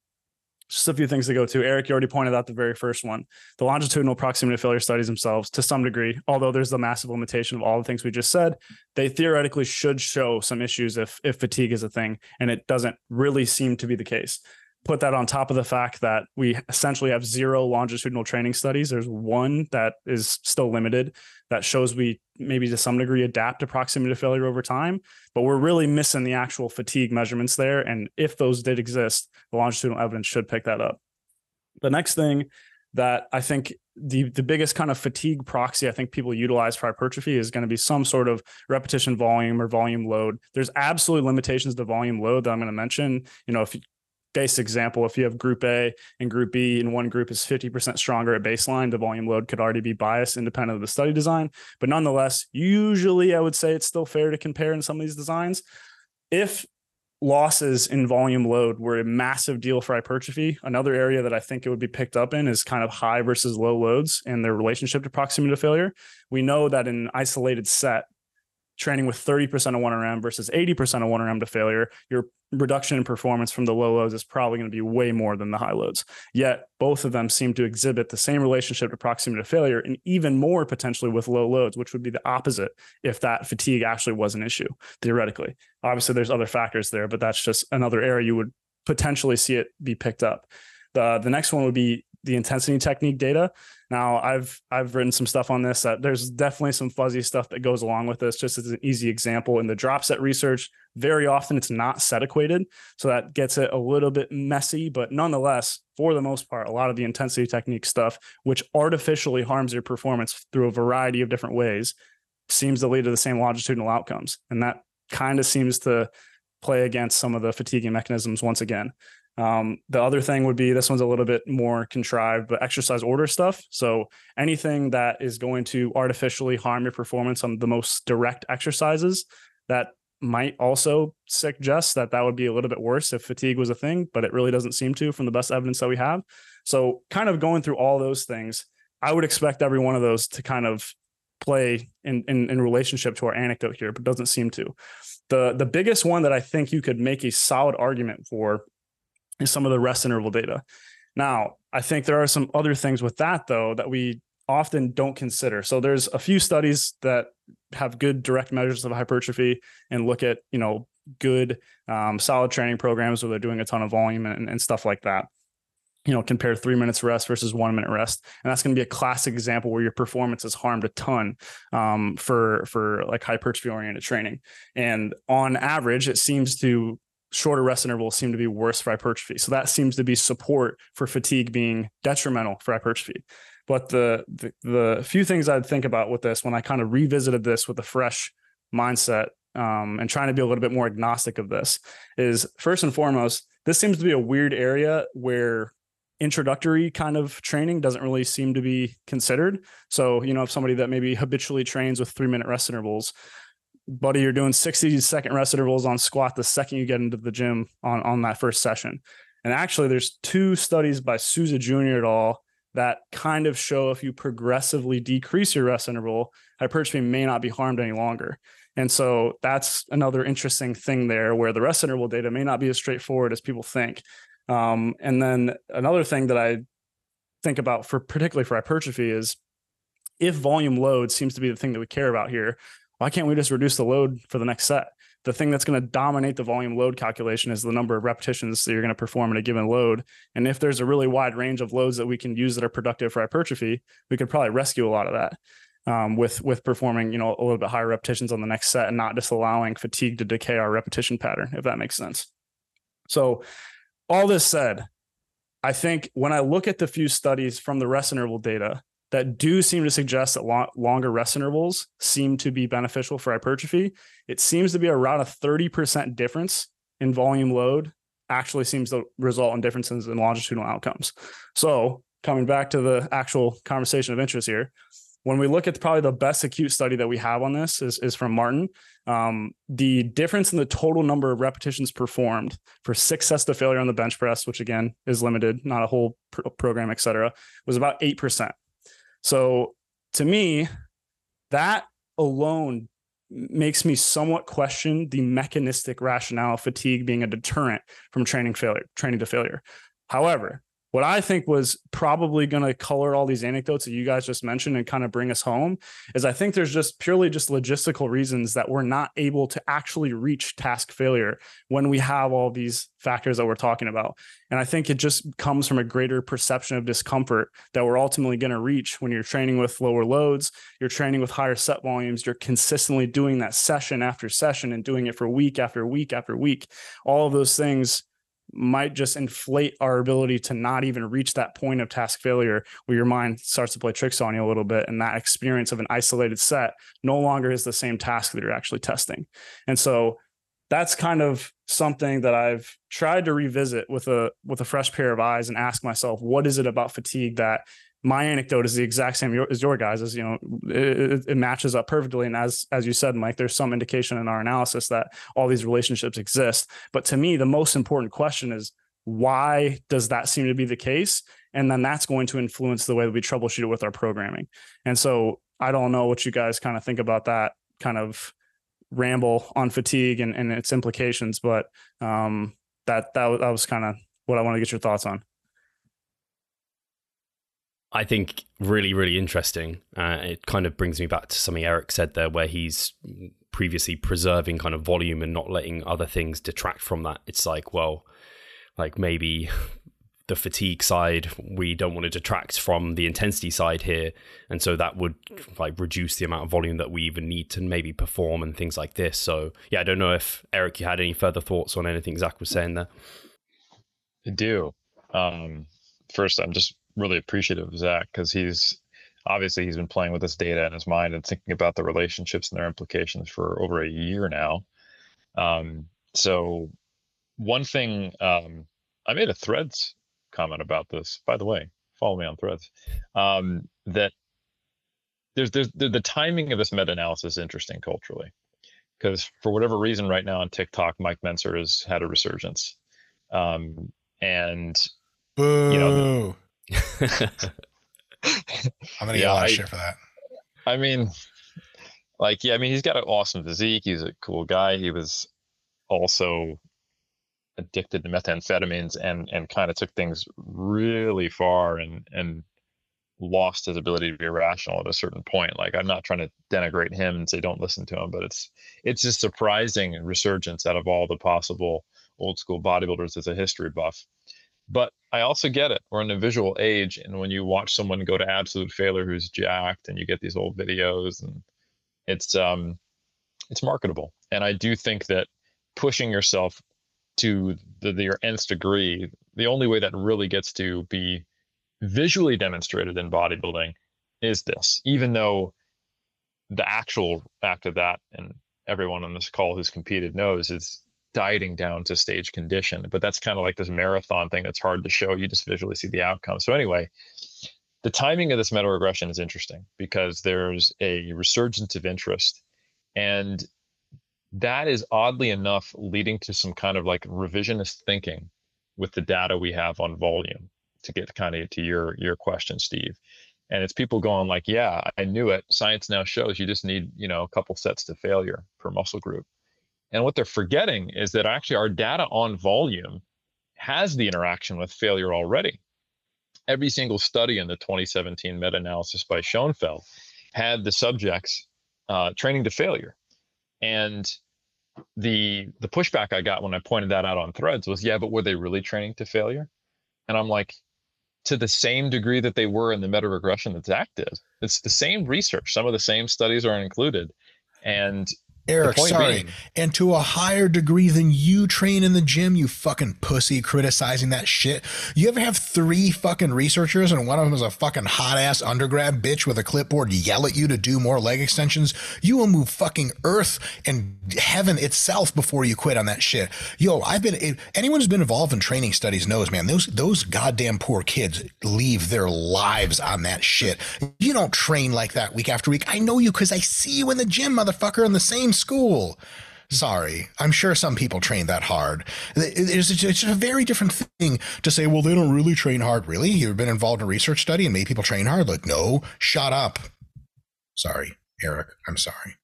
S2: just a few things to go to. Eric, you already pointed out the very first one. The longitudinal proximity to failure studies themselves, to some degree, although there's the massive limitation of all the things we just said, they theoretically should show some issues if if fatigue is a thing, and it doesn't really seem to be the case put that on top of the fact that we essentially have zero longitudinal training studies. There's one that is still limited that shows we maybe to some degree adapt to proximity to failure over time, but we're really missing the actual fatigue measurements there. And if those did exist, the longitudinal evidence should pick that up. The next thing that I think the the biggest kind of fatigue proxy I think people utilize for hypertrophy is going to be some sort of repetition volume or volume load. There's absolutely limitations to volume load that I'm going to mention. You know, if base example, if you have group A and group B and one group is 50% stronger at baseline, the volume load could already be biased independent of the study design. But nonetheless, usually I would say it's still fair to compare in some of these designs. If losses in volume load were a massive deal for hypertrophy, another area that I think it would be picked up in is kind of high versus low loads and their relationship to proximity to failure. We know that in isolated set, training with 30% of 1RM versus 80% of 1RM to failure, your reduction in performance from the low loads is probably going to be way more than the high loads. Yet both of them seem to exhibit the same relationship to proximity to failure and even more potentially with low loads, which would be the opposite if that fatigue actually was an issue, theoretically. Obviously, there's other factors there, but that's just another area you would potentially see it be picked up. The, the next one would be the intensity technique data. Now, I've I've written some stuff on this. That there's definitely some fuzzy stuff that goes along with this. Just as an easy example, in the drop set research, very often it's not set equated, so that gets it a little bit messy. But nonetheless, for the most part, a lot of the intensity technique stuff, which artificially harms your performance through a variety of different ways, seems to lead to the same longitudinal outcomes, and that kind of seems to play against some of the fatiguing mechanisms once again. Um, the other thing would be this one's a little bit more contrived, but exercise order stuff. So anything that is going to artificially harm your performance on the most direct exercises, that might also suggest that that would be a little bit worse if fatigue was a thing, but it really doesn't seem to from the best evidence that we have. So kind of going through all those things, I would expect every one of those to kind of play in, in, in relationship to our anecdote here, but doesn't seem to. The the biggest one that I think you could make a solid argument for is some of the rest interval data. Now, I think there are some other things with that though that we often don't consider. So there's a few studies that have good direct measures of hypertrophy and look at, you know, good um, solid training programs where they're doing a ton of volume and, and stuff like that. You know, compare three minutes rest versus one minute rest, and that's going to be a classic example where your performance is harmed a ton um, for for like hypertrophy oriented training. And on average, it seems to shorter rest intervals seem to be worse for hypertrophy. So that seems to be support for fatigue being detrimental for hypertrophy. But the, the, the few things I'd think about with this when I kind of revisited this with a fresh mindset um, and trying to be a little bit more agnostic of this is first and foremost, this seems to be a weird area where introductory kind of training doesn't really seem to be considered. So, you know, if somebody that maybe habitually trains with three minute rest intervals, buddy, you're doing 60 second rest intervals on squat the second you get into the gym on, on that first session. And actually, there's two studies by Souza Jr. et al. that kind of show if you progressively decrease your rest interval, hypertrophy may not be harmed any longer. And so that's another interesting thing there where the rest interval data may not be as straightforward as people think. Um, and then another thing that I think about for particularly for hypertrophy is if volume load seems to be the thing that we care about here, why can't we just reduce the load for the next set? The thing that's going to dominate the volume load calculation is the number of repetitions that you're going to perform in a given load. And if there's a really wide range of loads that we can use that are productive for hypertrophy, we could probably rescue a lot of that. Um, with with performing you know a little bit higher repetitions on the next set and not just allowing fatigue to decay our repetition pattern if that makes sense so all this said i think when i look at the few studies from the rest interval data that do seem to suggest that long, longer rest intervals seem to be beneficial for hypertrophy. It seems to be around a 30% difference in volume load actually seems to result in differences in longitudinal outcomes. So, coming back to the actual conversation of interest here, when we look at probably the best acute study that we have on this is, is from Martin. Um, the difference in the total number of repetitions performed for sets to failure on the bench press, which again is limited, not a whole pr- program, et cetera, was about 8%. So to me, that alone makes me somewhat question the mechanistic rationale of fatigue being a deterrent from training failure, training to failure. However, what I think was probably going to color all these anecdotes that you guys just mentioned and kind of bring us home is I think there's just purely just logistical reasons that we're not able to actually reach task failure when we have all these factors that we're talking about. And I think it just comes from a greater perception of discomfort that we're ultimately going to reach when you're training with lower loads, you're training with higher set volumes, you're consistently doing that session after session and doing it for week after week after week. All of those things might just inflate our ability to not even reach that point of task failure where your mind starts to play tricks on you a little bit and that experience of an isolated set no longer is the same task that you're actually testing. And so that's kind of something that I've tried to revisit with a with a fresh pair of eyes and ask myself what is it about fatigue that my anecdote is the exact same as your guys as you know it, it, matches up perfectly. And as as you said mike there's some indication in our analysis that all these relationships exist. But to me the most important question is why does that seem to be the case? And then that's going to influence the way that we troubleshoot it with our programming. And so i don't know what you guys kind of think about that kind of ramble on fatigue and, and its implications but um that that, that was kind of what i want to get your thoughts on
S1: I think really, really interesting. Uh, it kind of brings me back to something Eric said there, where he's previously preserving kind of volume and not letting other things detract from that. It's like, well, like maybe the fatigue side. We don't want to detract from the intensity side here, and so that would like reduce the amount of volume that we even need to maybe perform and things like this. So yeah, I don't know if Eric, you had any further thoughts on anything Zac was saying there.
S3: I do. Um, first, I'm just really appreciative of Zac because he's obviously he's been playing with this data in his mind and thinking about the relationships and their implications for over a year now. Um, so one thing um, I made a threads comment about this. By the way, follow me on threads. Um, that there's there's the, timing of this meta-analysis is interesting culturally because for whatever reason right now on TikTok, Mike Mentzer has had a resurgence. Um, and
S4: Boo. you know I'm gonna get a lot of shit for that.
S3: I mean, like, yeah, I mean, he's got an awesome physique. He's a cool guy. He was also addicted to methamphetamines and and kind of took things really far and and lost his ability to be rational at a certain point. Like, I'm not trying to denigrate him and say don't listen to him, but it's it's a surprising resurgence out of all the possible old school bodybuilders as a history buff. But I also get it. We're in a visual age, and when you watch someone go to absolute failure who's jacked, and you get these old videos, and it's um, it's marketable. And I do think that pushing yourself to the, the your nth degree, the only way that really gets to be visually demonstrated in bodybuilding is this. Even though the actual act of that, and everyone on this call who's competed knows, is dieting down to stage condition. But that's kind of like this marathon thing that's hard to show. You just visually see the outcome. So anyway, the timing of this meta regression is interesting because there's a resurgence of interest. And that is oddly enough leading to some kind of like revisionist thinking with the data we have on volume to get kind of to your your question steve and it's people going like yeah i knew it science now shows you just need you know a couple sets to failure per muscle group and what they're forgetting is that actually our data on volume has the interaction with failure already. Every single study in the 2017 meta analysis by Schoenfeld had the subjects uh, training to failure. And the the pushback I got when I pointed that out on threads was, yeah, but were they really training to failure? And I'm like, to the same degree that they were in the meta regression that Zac did. It's the same research. Some of the same studies are included. And
S4: Eric, sorry. Being, and to a higher degree than you train in the gym, you fucking pussy criticizing that shit. You ever have three fucking researchers and one of them is a fucking hot ass undergrad bitch with a clipboard yell at you to do more leg extensions? You will move fucking earth and heaven itself before you quit on that shit. Yo, I've been, anyone who's been involved in training studies knows, man, those, those goddamn poor kids leave their lives on that shit. You don't train like that week after week. I know you because I see you in the gym, motherfucker, in the same school. Sorry, I'm sure some people train that hard. It's, it's a very different thing to say, well, they don't really train hard. Really? You've been involved in a research study and made people train hard? Like, no, shut up. Sorry, Eric. I'm sorry.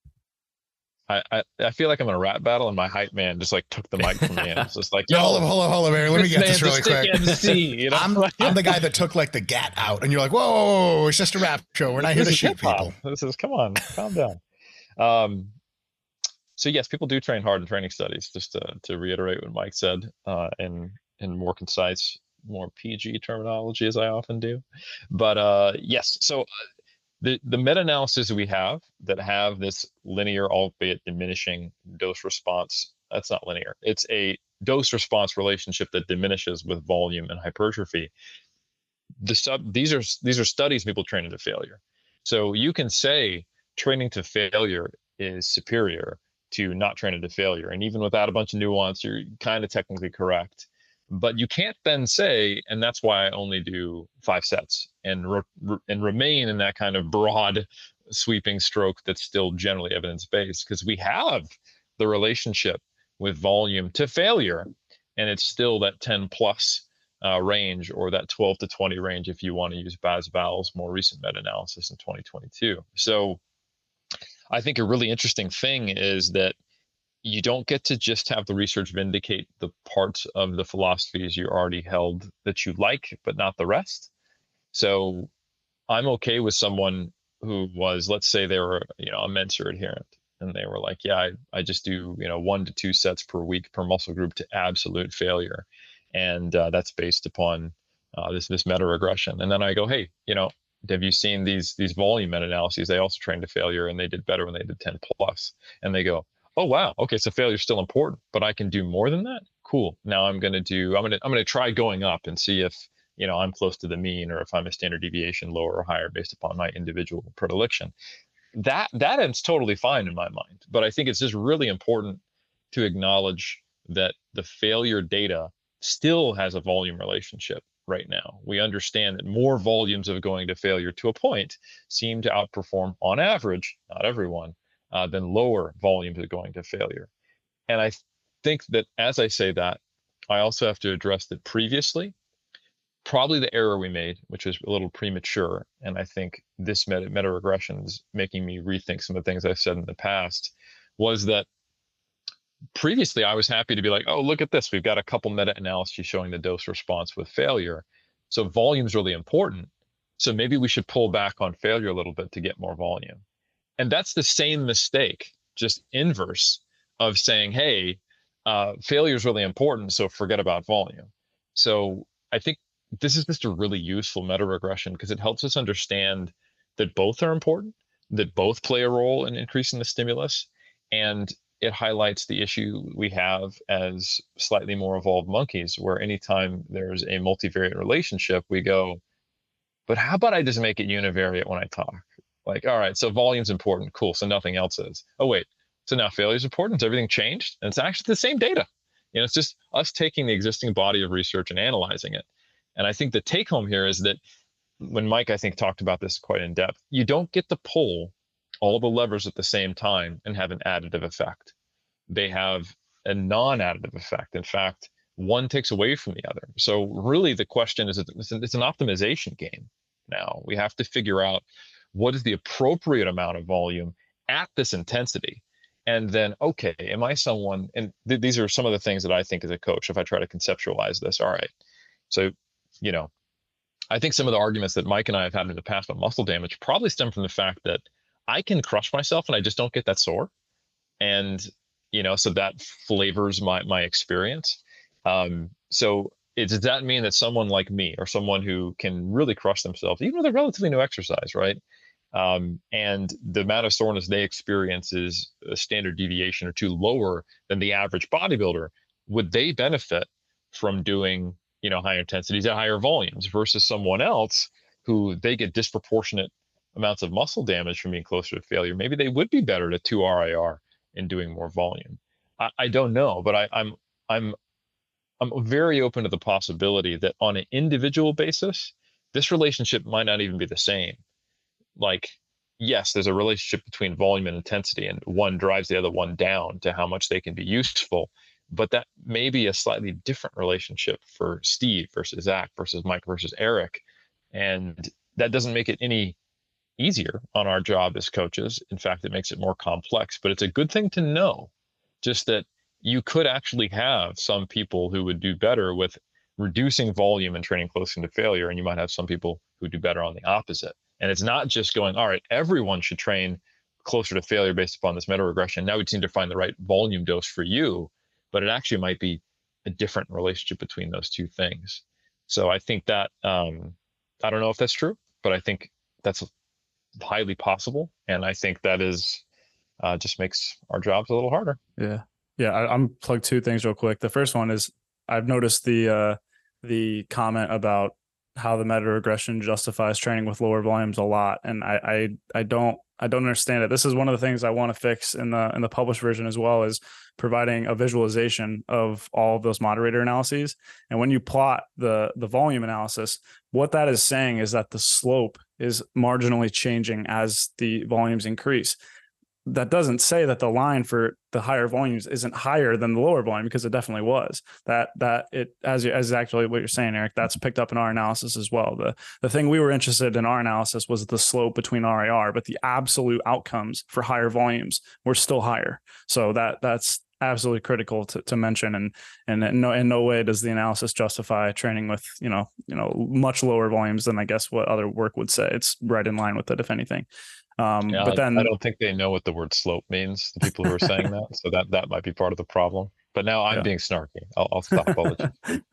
S3: I, I, I feel like I'm in a rap battle and my hype man just like took the mic from me and it's just like,
S4: Yo, hold on, hold on, hold on, Mary. Let me get this really quick. MC, you know? I'm, I'm the guy that took like the gat out and you're like, whoa, whoa, whoa it's just a rap show. We're not here to shoot people.
S3: This is, come on, calm down. Um, so yes, people do train hard in training studies. Just to, to reiterate what Mike said, uh, in in more concise, more PG terminology, as I often do. But uh, yes, so uh, the the meta analysis we have that have this linear, albeit diminishing dose response. That's not linear. It's a dose response relationship that diminishes with volume and hypertrophy. The sub these are these are studies people train into failure. So you can say training to failure is superior to not train into failure. And even without a bunch of nuance, you're kind of technically correct. But you can't then say, and that's why I only do five sets and re- and remain in that kind of broad, sweeping stroke that's still generally evidence based because we have the relationship with volume to failure, and it's still that 10 plus uh, range or that 12 to 20 range if you want to use Baz-Valle's more recent meta analysis in 2022. So I think a really interesting thing is that you don't get to just have the research vindicate the parts of the philosophies you already held that you like, but not the rest. So I'm okay with someone who was, let's say they were, you know, a Mentzer adherent and they were like, yeah, I, I just do, you know, one to two sets per week per muscle group to absolute failure. And uh, that's based upon uh, this this meta regression. And then I go, hey, you know, have you seen these these volume meta analyses? They also trained to failure, and they did better when they did 10 plus. And they go, oh wow, okay, so failure is still important, but I can do more than that. Cool. Now I'm gonna do. I'm gonna I'm gonna try going up and see if you know I'm close to the mean or if I'm a standard deviation lower or higher based upon my individual predilection. That that ends totally fine in my mind. But I think it's just really important to acknowledge that the failure data still has a volume relationship right now. We understand that more volumes of going to failure to a point seem to outperform, on average, not everyone, uh, than lower volumes of going to failure. And I think that as I say that, I also have to address that previously, probably the error we made, which was a little premature, and I think this meta, regression is making me rethink some of the things I've said in the past, was that previously I was happy to be like, oh, look at this. We've got a couple meta analyses showing the dose response with failure. So volume is really important. So maybe we should pull back on failure a little bit to get more volume. And that's the same mistake, just inverse of saying, hey, uh, failure is really important. So forget about volume. So I think this is just a really useful meta regression because it helps us understand that both are important, that both play a role in increasing the stimulus. And it highlights the issue we have as slightly more evolved monkeys, where anytime there's a multivariate relationship, we go, but how about I just make it univariate when I talk? Like, all right, so volume's important, cool. So nothing else is. Oh wait, so now failure is important. Everything changed? And it's actually the same data. You know, it's just us taking the existing body of research and analyzing it. And I think the take home here is that when Mike, I think, talked about this quite in depth, you don't get the pull all the levers at the same time and have an additive effect. They have a non additive effect. In fact, one takes away from the other. So, really, the question is it's an, optimization game now. We have to figure out what is the appropriate amount of volume at this intensity. And then, okay, am I someone, and th- these are some of the things that I think as a coach, if I try to conceptualize this, all right. So, you know, I think some of the arguments that Mike and I have had in the past about muscle damage probably stem from the fact that I can crush myself and I just don't get that sore. And, you know, so that flavors my, my experience. Um, so it, does that mean that someone like me or someone who can really crush themselves, even with a relatively new exercise, right? Um, and the amount of soreness they experience is a standard deviation or two lower than the average bodybuilder. Would they benefit from doing, you know, higher intensities at higher volumes versus someone else who they get disproportionate amounts of muscle damage from being closer to failure, maybe they would be better to two RIR and doing more volume. I, I don't know, but I, I'm I'm I'm very open to the possibility that on an individual basis, this relationship might not even be the same. Like, yes, there's a relationship between volume and intensity, and one drives the other one down to how much they can be useful. But that may be a slightly different relationship for Steve versus Zac versus Mike versus Eric. And that doesn't make it any easier on our job as coaches. In fact, it makes it more complex, but it's a good thing to know just that you could actually have some people who would do better with reducing volume and training close to failure. And you might have some people who do better on the opposite. And it's not just going, all right, everyone should train closer to failure based upon this meta regression. Now we seem to find the right volume dose for you, but it actually might be a different relationship between those two things. So I think that um, I don't know if that's true, but I think that's highly possible, and I think that is uh, just makes our jobs a little harder.
S2: Yeah, yeah. I, I'm plug two things real quick. The first one is I've noticed the uh, the comment about how the meta regression justifies training with lower volumes a lot, and I I, I don't I don't understand it. This is one of the things I want to fix in the in the published version as well is providing a visualization of all of those moderator analyses. And when you plot the the volume analysis, what that is saying is that the slope is marginally changing as the volumes increase. That doesn't say that the line for the higher volumes isn't higher than the lower volume because it definitely was. That that it as as actually what you're saying, Eric. That's picked up in our analysis as well. The the thing we were interested in our analysis was the slope between RIR, but the absolute outcomes for higher volumes were still higher. So that that's absolutely critical to, to mention and and in no in no way does the analysis justify training with you know you know much lower volumes than I guess what other work would say. It's right in line with it, if anything. Um,
S3: yeah,
S2: but then
S3: I don't think they know what the word slope means. The people who are saying that, so that that might be part of the problem. But now I'm
S2: Yeah.
S3: being snarky. I'll, I'll stop. apologizing.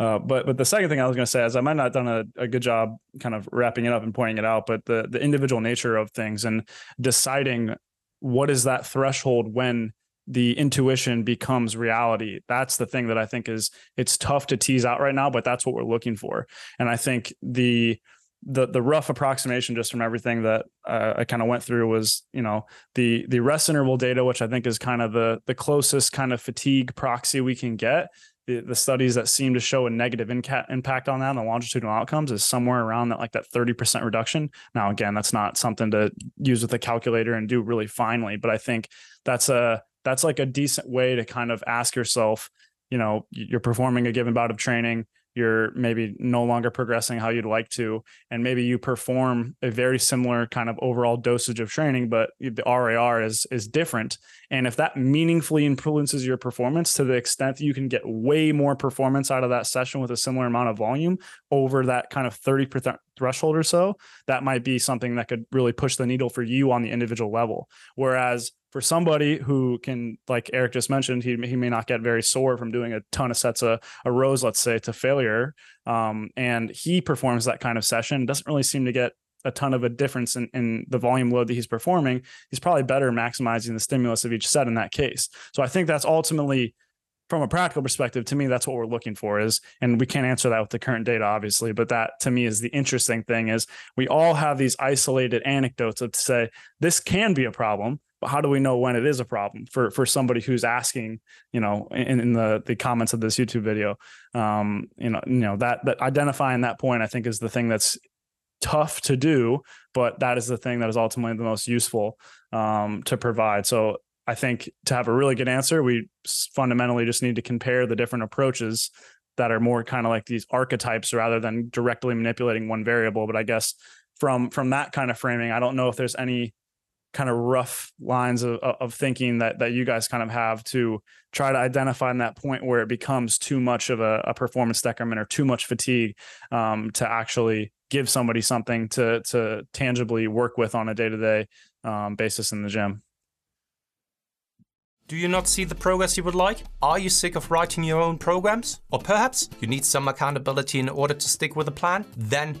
S2: uh, but but the second thing I was going to say is I might not have done a, a good job kind of wrapping it up and pointing it out, but the the individual nature of things and deciding what is that threshold when the intuition becomes reality. That's the thing that I think is it's tough to tease out right now, but that's what we're looking for. And I think the the the rough approximation just from everything that uh, I kind of went through was you know the the rest interval data, which I think is kind of the the closest kind of fatigue proxy we can get. The, the studies that seem to show a negative inca- impact on that and the longitudinal outcomes is somewhere around that like that 30% reduction. Now again, that's not something to use with a calculator and do really finely, but I think that's a that's like a decent way to kind of ask yourself, you know, you're performing a given bout of training, you're maybe no longer progressing how you'd like to and maybe you perform a very similar kind of overall dosage of training but the RIR is is different. And if that meaningfully influences your performance to the extent that you can get way more performance out of that session with a similar amount of volume over that kind of 30% threshold or so that might be something that could really push the needle for you on the individual level. Whereas for somebody who can, like Eric just mentioned, he, he may not get very sore from doing a ton of sets of a rows, let's say, to failure. Um, and he performs that kind of session, doesn't really seem to get a ton of a difference in, in the volume load that he's performing. He's probably better maximizing the stimulus of each set in that case. So I think that's ultimately from a practical perspective, to me, that's what we're looking for is, and we can't answer that with the current data, obviously, but that to me is the interesting thing is we all have these isolated anecdotes of say this can be a problem but how do we know when it is a problem for for somebody who's asking you know in, in the the comments of this youtube video? Um you know you know that that identifying that point i think is the thing that's tough to do but that is the thing that is ultimately the most useful um to provide. So i think to have a really good answer we fundamentally just need to compare the different approaches that are more kind of like these archetypes rather than directly manipulating one variable. But i guess from from that kind of framing i don't know if there's any kind of rough lines of, of thinking that that you guys kind of have to try to identify in that point where it becomes too much of a, a performance decrement or too much fatigue um, to actually give somebody something to to tangibly work with on a day-to-day um, basis in the gym
S5: Do you not see the progress you would like? Are you sick of writing your own programs? Or perhaps you need some accountability in order to stick with a plan? Then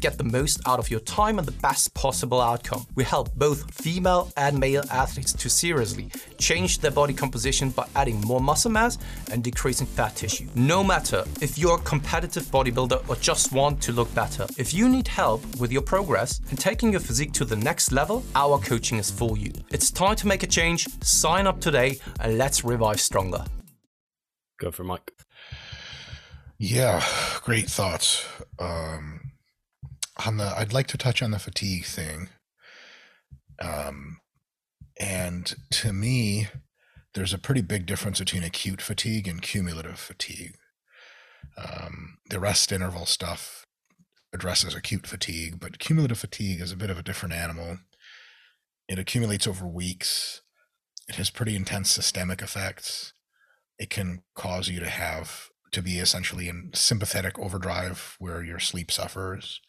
S5: get the most out of your time and the best possible outcome. We help both female and male athletes to seriously change their body composition by adding more muscle mass and decreasing fat tissue. No matter if you're a competitive bodybuilder or just want to look better, if you need help with your progress and taking your physique to the next level, our coaching is for you. It's time to make a change. Sign up today and let's revive stronger.
S1: Go for Mike.
S4: Yeah, great thoughts. Um, on the, I'd like to touch on the fatigue thing. Um, and to me, there's a pretty big difference between acute fatigue and cumulative fatigue. Um, the rest interval stuff addresses acute fatigue, but cumulative fatigue is a bit of a different animal. It accumulates over weeks. It has pretty intense systemic effects. It can cause you to have to be essentially in sympathetic overdrive where your sleep suffers,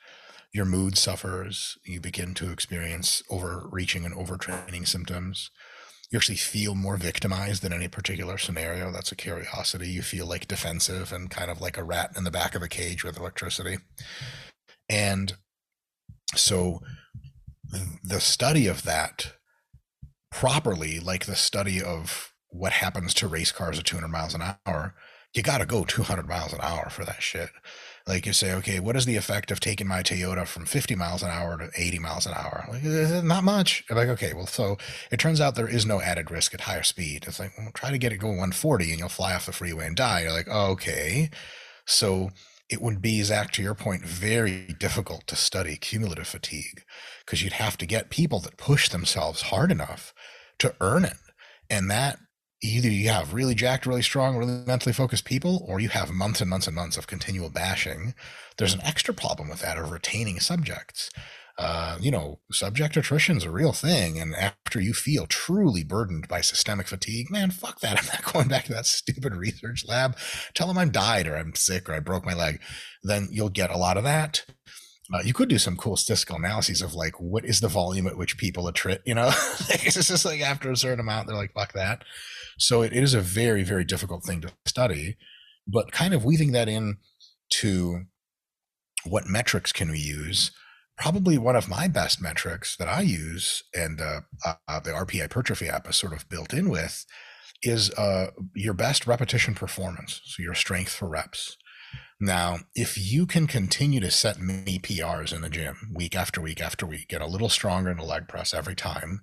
S4: your mood suffers, you begin to experience overreaching and overtraining symptoms. You actually feel more victimized than any particular scenario. That's a curiosity. You feel like defensive and kind of like a rat in the back of a cage with electricity. And so the study of that properly, like the study of what happens to race cars at 200 miles an hour, you got to go 200 miles an hour for that shit. Like you say, okay, what is the effect of taking my Toyota from 50 miles an hour to 80 miles an hour? Like, "Eh, not much. I'm like, okay, well, so it turns out there is no added risk at higher speed. It's like, well, try to get it going 140 and you'll fly off the freeway and die. You're like, okay. So it would be, Zac, to your point, very difficult to study cumulative fatigue because you'd have to get people that push themselves hard enough to earn it. And that either you have really jacked, really strong, really mentally focused people, or you have months and months and months of continual bashing. There's an extra problem with that of retaining subjects. Uh, you know, subject attrition is a real thing. And after you feel truly burdened by systemic fatigue, man, fuck that. I'm not going back to that stupid research lab. Tell them I'm died or I'm sick or I broke my leg. Then you'll get a lot of that. Uh, you could do some cool statistical analyses of like what is the volume at which people attrit, you know? it's just like after a certain amount, they're like, fuck that. So it, it is a very, very difficult thing to study, but kind of weaving that in to what metrics can we use? Probably one of my best metrics that I use, and uh, uh, the RP hypertrophy app is sort of built in with, is uh, your best repetition performance. So your strength for reps. Now, if you can continue to set many PRs in the gym week after week after week, get a little stronger in the leg press every time,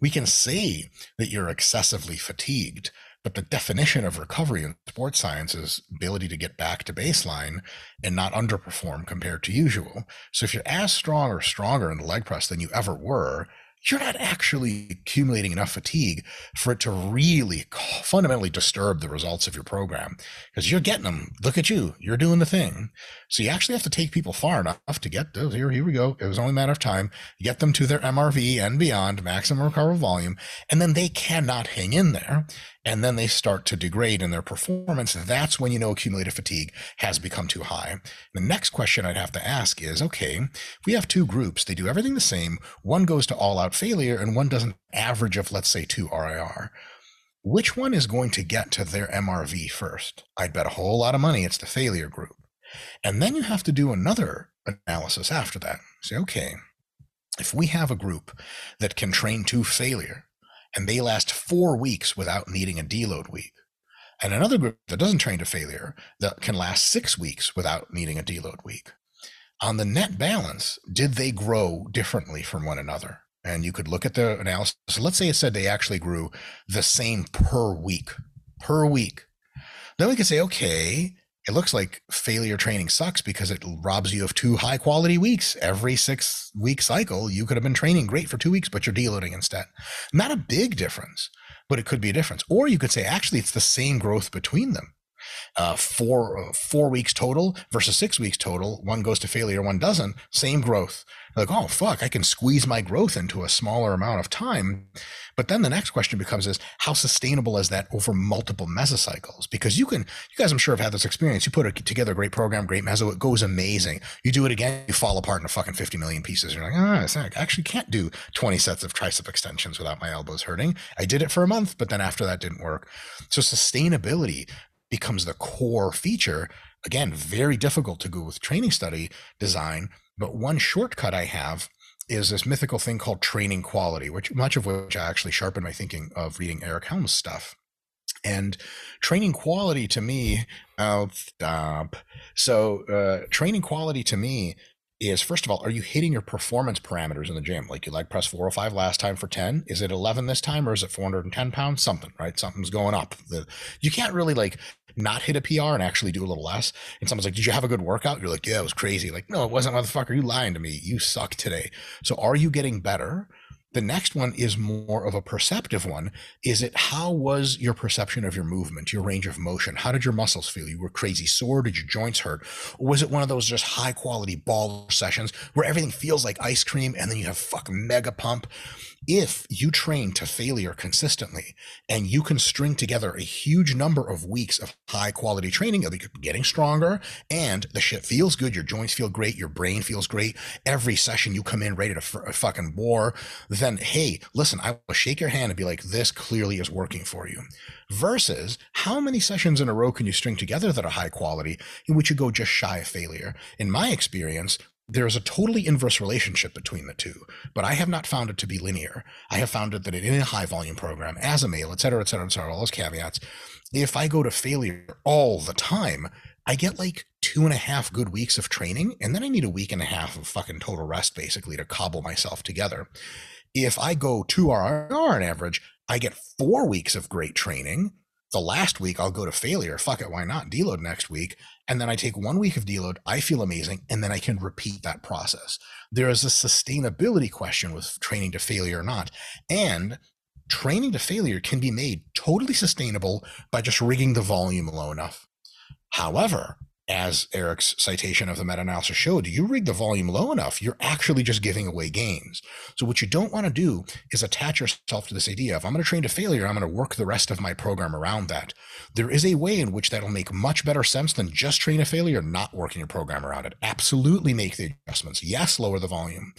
S4: we can say that you're excessively fatigued. But the definition of recovery in sports science is ability to get back to baseline and not underperform compared to usual. So if you're as strong or stronger in the leg press than you ever were, you're not actually accumulating enough fatigue for it to really fundamentally disturb the results of your program because you're getting them. Look at you, you're doing the thing. So you actually have to take people far enough to get those. Here, here we go. It was only a matter of time. Get them to their MRV and beyond, maximum recoverable volume, and then they cannot hang in there and then they start to degrade in their performance. That's when you know accumulated fatigue has become too high. The next question I'd have to ask is okay, we have two groups, they do everything the same, one goes to all out failure and one does an average of, let's say, two RIR. Which one is going to get to their MRV first? I'd bet a whole lot of money it's the failure group. And then you have to do another analysis after that. Say, okay, if we have a group that can train to failure, and they last four weeks without needing a deload week. And another group that doesn't train to failure that can last six weeks without needing a deload week. On the net balance, did they grow differently from one another? And you could look at the analysis. So let's say it said they actually grew the same per week, per week. Then we could say, okay, it looks like failure training sucks because it robs you of two high quality weeks. Every six week cycle, you could have been training great for two weeks, but you're deloading instead. Not a big difference, but it could be a difference. Or you could say, actually, it's the same growth between them. Uh, four uh, four weeks total versus six weeks total. One goes to failure, one doesn't. Same growth. Like, oh fuck, I can squeeze my growth into a smaller amount of time. But then the next question becomes is how sustainable is that over multiple mesocycles? Because you can, you guys, I'm sure have had this experience. You put a, together a great program, great meso, it goes amazing. You do it again, you fall apart into fucking 50 million pieces. You're like, ah, oh, I actually can't do 20 sets of tricep extensions without my elbows hurting. I did it for a month, but then after that didn't work. So sustainability becomes the core feature. Again, very difficult to go with training study design. But one shortcut I have is this mythical thing called training quality, which much of which I actually sharpened my thinking of reading Eric Helms stuff. And training quality to me, oh, stop. So, uh, training quality to me is first of all, are you hitting your performance parameters in the gym? Like you like press 405 last time for 10. Is it 11 this time or is it 410 pounds? Something, right? Something's going up. The, you can't really like not hit a PR and actually do a little less. And someone's like, Did you have a good workout? You're like, Yeah, it was crazy. Like, no, it wasn't, motherfucker. You lying to me. You suck today. So are you getting better? The next one is more of a perceptive one. Is it how was your perception of your movement, your range of motion? How did your muscles feel? You were crazy sore? Did your joints hurt? Or was it one of those just high quality ball sessions where everything feels like ice cream and then you have fuck mega pump? If you train to failure consistently and you can string together a huge number of weeks of high quality training, you'll be getting stronger and the shit feels good. Your joints feel great. Your brain feels great. Every session you come in ready to f- fucking war. Then, hey, listen, I will shake your hand and be like, this clearly is working for you. Versus how many sessions in a row can you string together that are high quality in which you go just shy of failure? In my experience, there is a totally inverse relationship between the two, but I have not found it to be linear. I have found it that in a high volume program, as a male, et cetera, et cetera, et cetera, all those caveats, if I go to failure all the time, I get like two and a half good weeks of training, and then I need a week and a half of fucking total rest basically to cobble myself together. If I go two RIR on average, I get four weeks of great training. The last week I'll go to failure. Fuck it, why not? Deload next week and then I take one week of deload, I feel amazing, and then I can repeat that process. There is a sustainability question with training to failure or not. And training to failure can be made totally sustainable by just rigging the volume low enough. However, as Eric's citation of the meta analysis showed, you rig the volume low enough, you're actually just giving away gains. So, what you don't want to do is attach yourself to this idea of I'm going to train to failure, I'm going to work the rest of my program around that. There is a way in which that'll make much better sense than just train a failure, not working your program around it. Absolutely make the adjustments. Yes, lower the volume.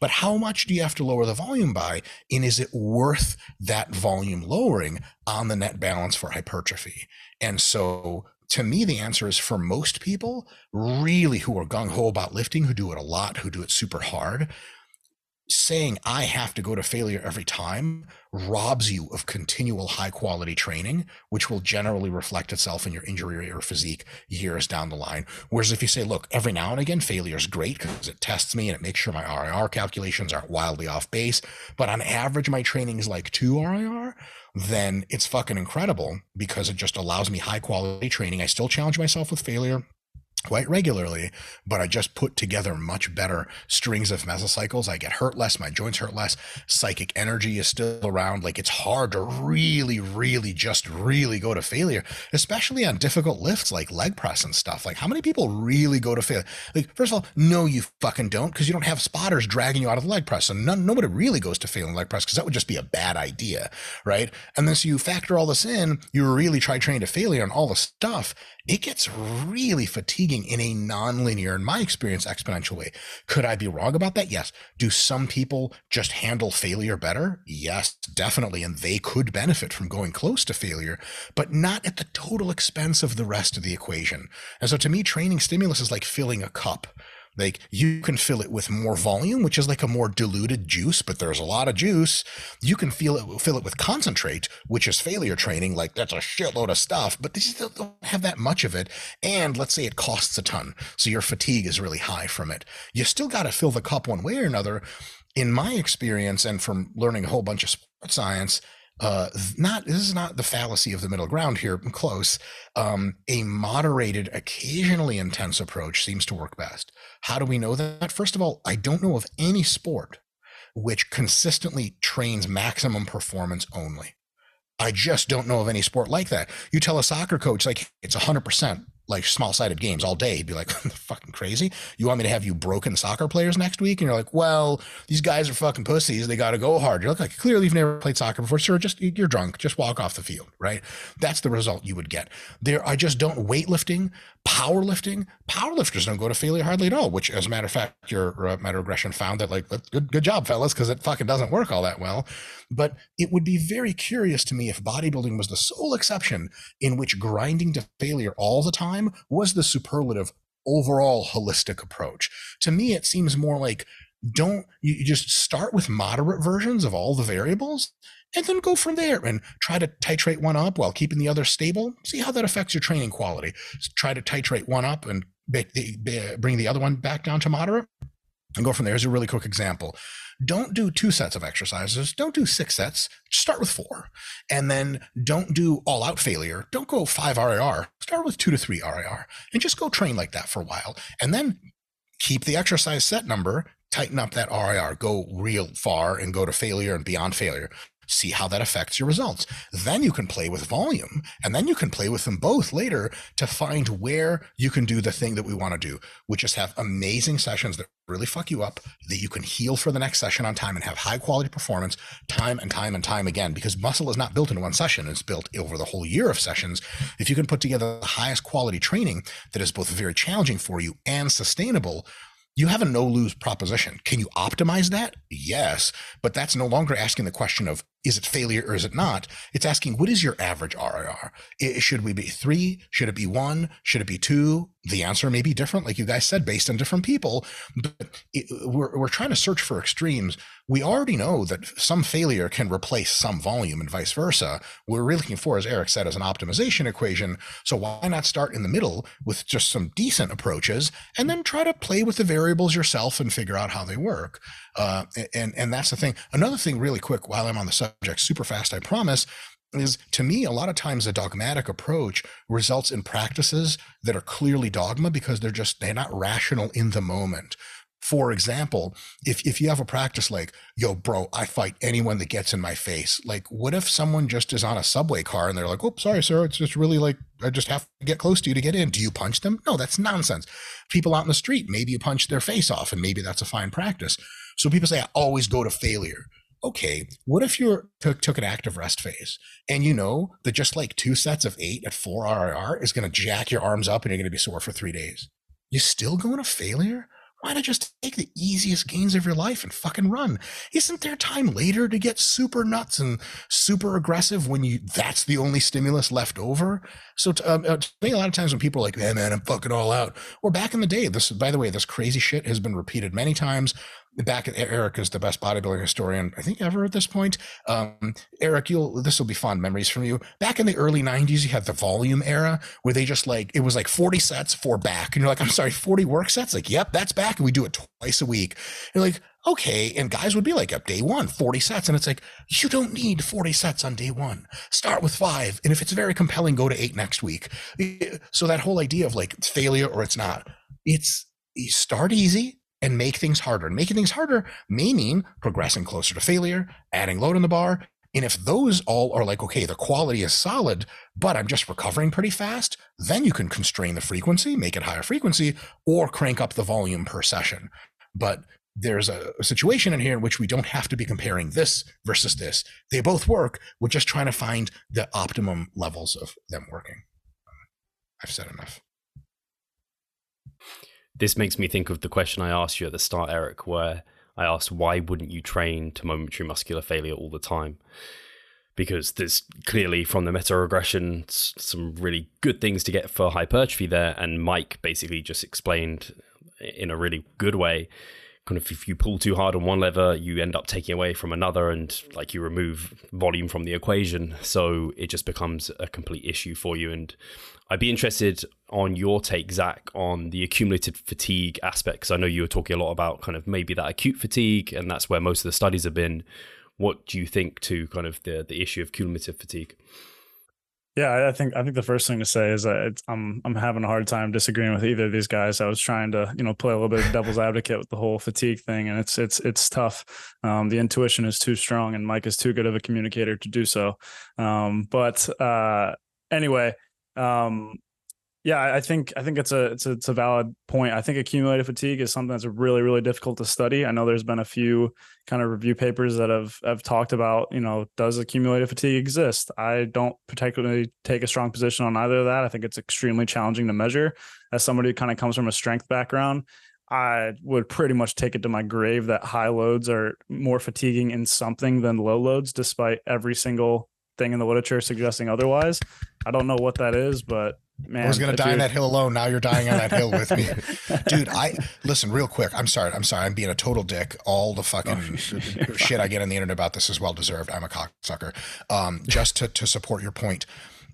S4: But how much do you have to lower the volume by? And is it worth that volume lowering on the net balance for hypertrophy? And so to me, the answer is for most people, really who are gung ho about lifting, who do it a lot, who do it super hard, saying I have to go to failure every time robs you of continual high quality training, which will generally reflect itself in your injury or physique years down the line. Whereas if you say, look, every now and again, failure is great because it tests me and it makes sure my RIR calculations aren't wildly off base. But on average, my training is like two RIR then it's fucking incredible because it just allows me high quality training. I still challenge myself with failure quite regularly, but I just put together much better strings of mesocycles. I get hurt less, my joints hurt less, psychic energy is still around. Like it's hard to really, really just really go to failure, especially on difficult lifts like leg press and stuff. Like how many people really go to failure? Like, first of all, no, you fucking don't, because you don't have spotters dragging you out of the leg press. So none, nobody really goes to failing leg press because that would just be a bad idea. Right. And then so you factor all this in, you really try training to failure and all the stuff it gets really fatiguing in a nonlinear, in my experience, exponential way. Could I be wrong about that? Yes. Do some people just handle failure better? Yes, definitely. And they could benefit from going close to failure, but not at the total expense of the rest of the equation. And so to me, training stimulus is like filling a cup. Like you can fill it with more volume, which is like a more diluted juice, but there's a lot of juice. You can feel it, fill it with concentrate, which is failure training. Like that's a shitload of stuff, but they still don't have that much of it. And let's say it costs a ton. So your fatigue is really high from it. You still got to fill the cup one way or another. In my experience, and from learning a whole bunch of sports science, uh, not this is not the fallacy of the middle ground here. Close. Um, a moderated, occasionally intense approach seems to work best. How do we know that? First of all, I don't know of any sport which consistently trains maximum performance only. I just don't know of any sport like that. You tell a soccer coach like it's 100% like small sided games all day. He'd be like, fucking crazy. You want me to have you broken soccer players next week? And you're like, well, these guys are fucking pussies. They got to go hard. You're like clearly you've never played soccer before. Sir, just you're drunk. Just walk off the field, right? That's the result you would get. There, I just don't weightlifting, powerlifting. Powerlifters don't go to failure hardly at all, which, as a matter of fact, your uh, meta regression found that like, good, good job, fellas, because it fucking doesn't work all that well. But it would be very curious to me if bodybuilding was the sole exception in which grinding to failure all the time was the superlative overall holistic approach. To me, it seems more like don't you just start with moderate versions of all the variables and then go from there and try to titrate one up while keeping the other stable. See how that affects your training quality. try to titrate one up and bring the other one back down to moderate and go from there. Here's a really quick example. Don't do two sets of exercises. Don't do six sets. Start with four. And then don't do all out failure. Don't go five RIR. Start with two to three RIR and just go train like that for a while. And then keep the exercise set number, tighten up that RIR, go real far and go to failure and beyond failure see how that affects your results. Then you can play with volume and then you can play with them both later to find where you can do the thing that we want to do, which is have amazing sessions that really fuck you up, that you can heal for the next session on time and have high quality performance time and time and time again. Because muscle is not built in one session, it's built over the whole year of sessions. If you can put together the highest quality training that is both very challenging for you and sustainable, you have a no lose proposition. Can you optimize that? Yes, but that's no longer asking the question of is it failure or is it not? It's asking what is your average RIR? should we be three? Should it be one? Should it be two? The answer may be different, like you guys said, based on different people. But it, we're, we're trying to search for extremes. We already know that some failure can replace some volume and vice versa. What we're really looking for, as Eric said, is an optimization equation. So why not start in the middle with just some decent approaches and then try to play with the variables yourself and figure out how they work? Uh, and and that's the thing. Another thing, really quick, while I'm on the subject, super fast, I promise, is to me a lot of times a dogmatic approach results in practices that are clearly dogma because they're just they're not rational in the moment For example, if, if you have a practice like, yo, bro, I fight anyone that gets in my face, like, what if someone just is on a subway car and they're like, oh, sorry, sir, it's just really like, I just have to get close to you to get in. Do you punch them? No, that's nonsense. People out in the street, maybe you punch their face off and maybe that's a fine practice. So people say, I always go to failure okay, what if you took, took an active rest phase and you know that just like two sets of eight at four RIR is going to jack your arms up and you're going to be sore for three days? You still going to failure? Why not just take the easiest gains of your life and fucking run? Isn't there time later to get super nuts and super aggressive when you that's the only stimulus left over? So to, um, uh, to me, a lot of times when people are like, "Man, man, I'm fucking all out," or back in the day, this by the way, this crazy shit has been repeated many times back at Eric is the best bodybuilding historian I think ever at this point. Um, Eric, you'll this will be fond memories from you. Back in the early '90s, you had the volume era where they just like it was like 40 sets for back, and you're like, I'm sorry, 40 work sets. Like, yep, that's back, and we do it twice a week. You're like, okay, and guys would be like, up day one, 40 sets, and it's like you don't need 40 sets on day one. Start with five, and if it's very compelling, go to eight next week. So that whole idea of like failure or it's not, it's you start easy and make things harder. And making things harder may mean progressing closer to failure, adding load on the bar. And if those all are like, okay, the quality is solid, but I'm just recovering pretty fast, then you can constrain the frequency, make it higher frequency, or crank up the volume per session. But there's a, situation in here in which we don't have to be comparing this versus this. They both work. We're just trying to find the optimum levels of them working. I've said enough
S1: this makes me think of the question I asked you at the start, Eric, where I asked, why wouldn't you train to momentary muscular failure all the time? Because there's clearly from the meta regression some really good things to get for hypertrophy there. And Mike basically just explained in a really good way kind of if you pull too hard on one lever, you end up taking away from another, and like you remove volume from the equation. So it just becomes a complete issue for you. And I'd be interested on your take, Zac, on the accumulated fatigue aspect, because I know you were talking a lot about kind of maybe that acute fatigue, and that's where most of the studies have been. What do you think to kind of the the issue of cumulative fatigue?
S2: Yeah, I think I think the first thing to say is that I'm I'm having a hard time disagreeing with either of these guys. I was trying to you know play a little bit of devil's advocate with the whole fatigue thing, and it's it's it's tough. Um, the intuition is too strong, and Mike is too good of a communicator to do so. Um, but uh, anyway, um, yeah, I think I think it's a it's a it's a valid point. I think accumulated fatigue is something that's really really difficult to study. I know there's been a few kind of review papers that have have talked about you know does accumulated fatigue exist. I don't particularly take a strong position on either of that. I think it's extremely challenging to measure. As somebody who kind of comes from a strength background, I would pretty much take it to my grave that high loads are more fatiguing in something than low loads, despite every single thing in the literature suggesting otherwise. I don't know what that is, but man,
S4: I was gonna die on that hill alone. Now you're dying on that hill with me, dude. I listen real quick. I'm sorry. I'm sorry. I'm being a total dick. All the fucking oh, shit I get on the internet about this is well deserved. I'm a cocksucker. Um, just to to support your point.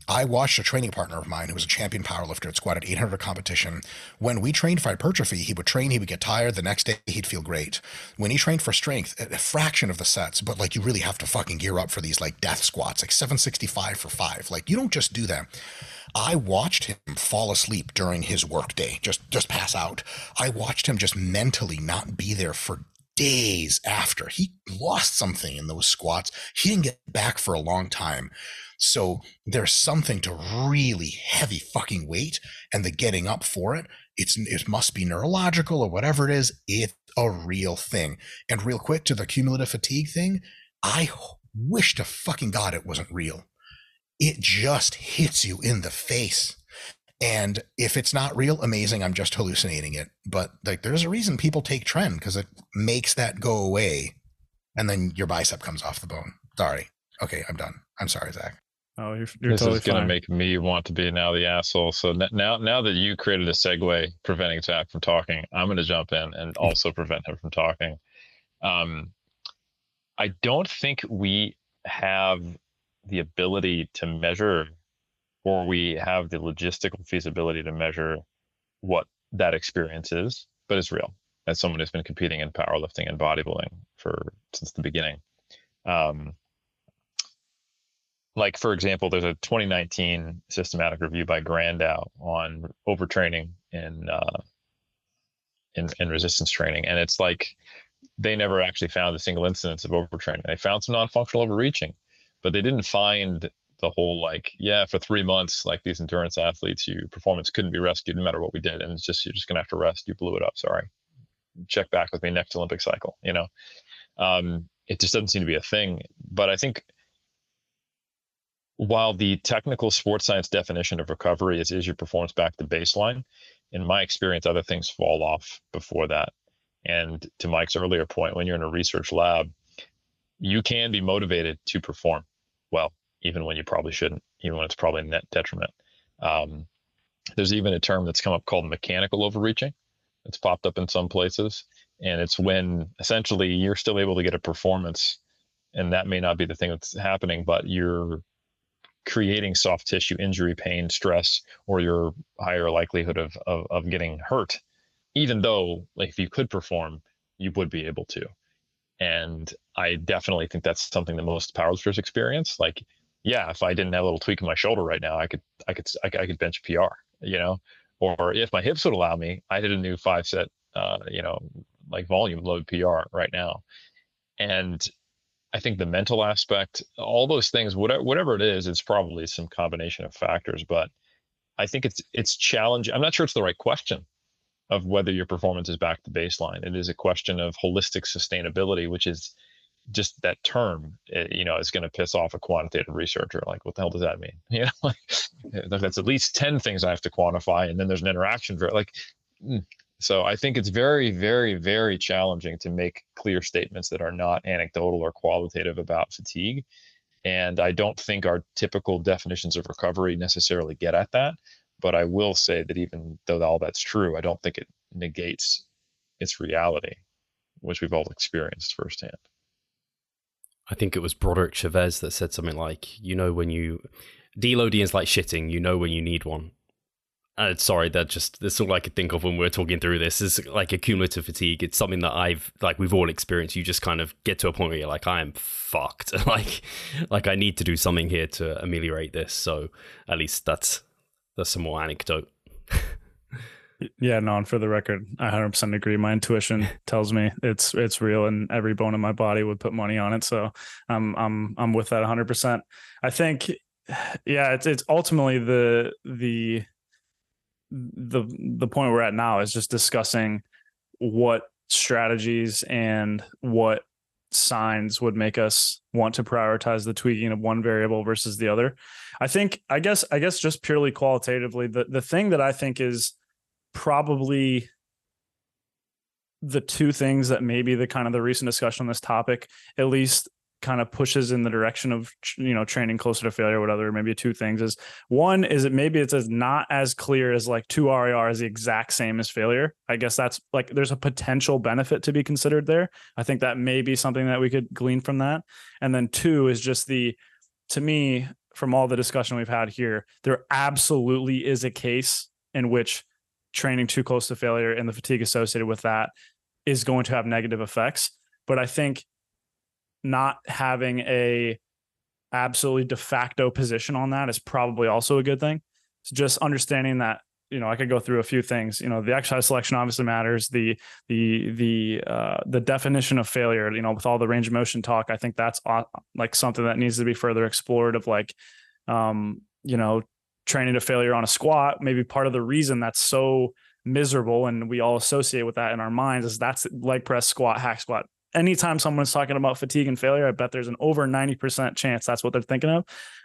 S4: I watched a training partner of mine who was a champion powerlifter at squat at 800 competition. When we trained for hypertrophy, he would train, he would get tired. The next day, he'd feel great. When he trained for strength, a fraction of the sets, but like you really have to fucking gear up for these like death squats, like 765 for five. Like you don't just do that. I watched him fall asleep during his workday, just just pass out. I watched him just mentally not be there for days after. He lost something in those squats. He didn't get back for a long time. So there's something to really heavy fucking weight and the getting up for it. It's it must be neurological or whatever it is. It's a real thing. And real quick to the cumulative fatigue thing, I wish to fucking God it wasn't real. It just hits you in the face. And if it's not real, amazing. I'm just hallucinating it. But like, there's a reason people take tren because it makes that go away, and then your bicep comes off the bone. Sorry. Okay, I'm done. I'm sorry, Zac.
S2: Oh, you're, you're
S3: this
S2: totally
S3: is going
S2: to
S3: make me want to be now the asshole. So now, now that you created a segue preventing Zac from talking, I'm going to jump in and also prevent him from talking. Um, I don't think we have the ability to measure, or we have the logistical feasibility to measure what that experience is, but it's real. As someone who's been competing in powerlifting and bodybuilding for since the beginning. Um, like for example, there's a 2019 systematic review by Grandou on overtraining in uh, in, in resistance training. And it's like they never actually found a single instance of overtraining. They found some non-functional overreaching, but they didn't find the whole like, yeah, for three months, like these endurance athletes, your performance couldn't be rescued no matter what we did. And it's just you're just gonna have to rest. You blew it up. Sorry. Check back with me next Olympic cycle, you know. Um, it just doesn't seem to be a thing. But I think while the technical sports science definition of recovery is is your performance back to baseline, in my experience, other things fall off before that. And to Mike's earlier point, when you're in a research lab, you can be motivated to perform well, even when you probably shouldn't, even when it's probably net detriment. Um, there's even a term that's come up called mechanical overreaching. It's popped up in some places, and it's when essentially you're still able to get a performance, and that may not be the thing that's happening, but you're creating soft tissue injury, pain, stress, or your higher likelihood of, of, of getting hurt, even though like if you could perform, you would be able to. And I definitely think that's something that most powerlifters experience. Like, yeah, if I didn't have a little tweak in my shoulder right now, I could, I could, I could, I could bench PR, you know, or if my hips would allow me, I did a new five set, uh, you know, like volume load PR right now. And I think the mental aspect, all those things, whatever whatever it is, it's probably some combination of factors. But I think it's it's challenging. I'm not sure it's the right question of whether your performance is back to baseline. It is a question of holistic sustainability, which is just that term. It, you know, is going to piss off a quantitative researcher. Like, what the hell does that mean? You know, like that's at least ten things I have to quantify, and then there's an interaction. Like, mm, so I think it's very, very, very challenging to make clear statements that are not anecdotal or qualitative about fatigue. And I don't think our typical definitions of recovery necessarily get at that. But I will say that even though all that's true, I don't think it negates its reality, which we've all experienced firsthand.
S1: I think it was Broderick Chavez that said something like, you know, when you deloading is like shitting, you know when you need one. Uh, sorry, that just that's all I could think of when we are talking through this. Is like accumulative fatigue. It's something that I've like we've all experienced. You just kind of get to a point where you're like, I am fucked. like, like I need to do something here to ameliorate this. So at least that's that's some more anecdote.
S2: yeah, no, and for the record, I 100% agree. My intuition tells me it's it's real, and every bone in my body would put money on it. So I'm I'm I'm with that 100%. I think, yeah, it's it's ultimately the the the the point we're at now is just discussing what strategies and what signs would make us want to prioritize the tweaking of one variable versus the other. I think I guess I guess just purely qualitatively the the thing that I think is probably the two things that maybe the kind of the recent discussion on this topic at least kind of pushes in the direction of you know training closer to failure or whatever maybe two things is one is it maybe it's as not as clear as like 2 RIR is the exact same as failure. I guess that's like there's a potential benefit to be considered there. I think that may be something that we could glean from that. And then two is just the to me from all the discussion we've had here there absolutely is a case in which training too close to failure and the fatigue associated with that is going to have negative effects. But i think not having a absolutely de facto position on that is probably also a good thing. So just understanding that you know I could go through a few things. You know, the exercise selection obviously matters. The the the uh, the definition of failure. You know, with all the range of motion talk, I think that's like something that needs to be further explored. Of like, um, you know, training to failure on a squat. Maybe part of the reason that's so miserable and we all associate with that in our minds is that's leg press, squat, hack squat anytime someone's talking about fatigue and failure, I bet there's an over 90% chance that's what they're thinking of.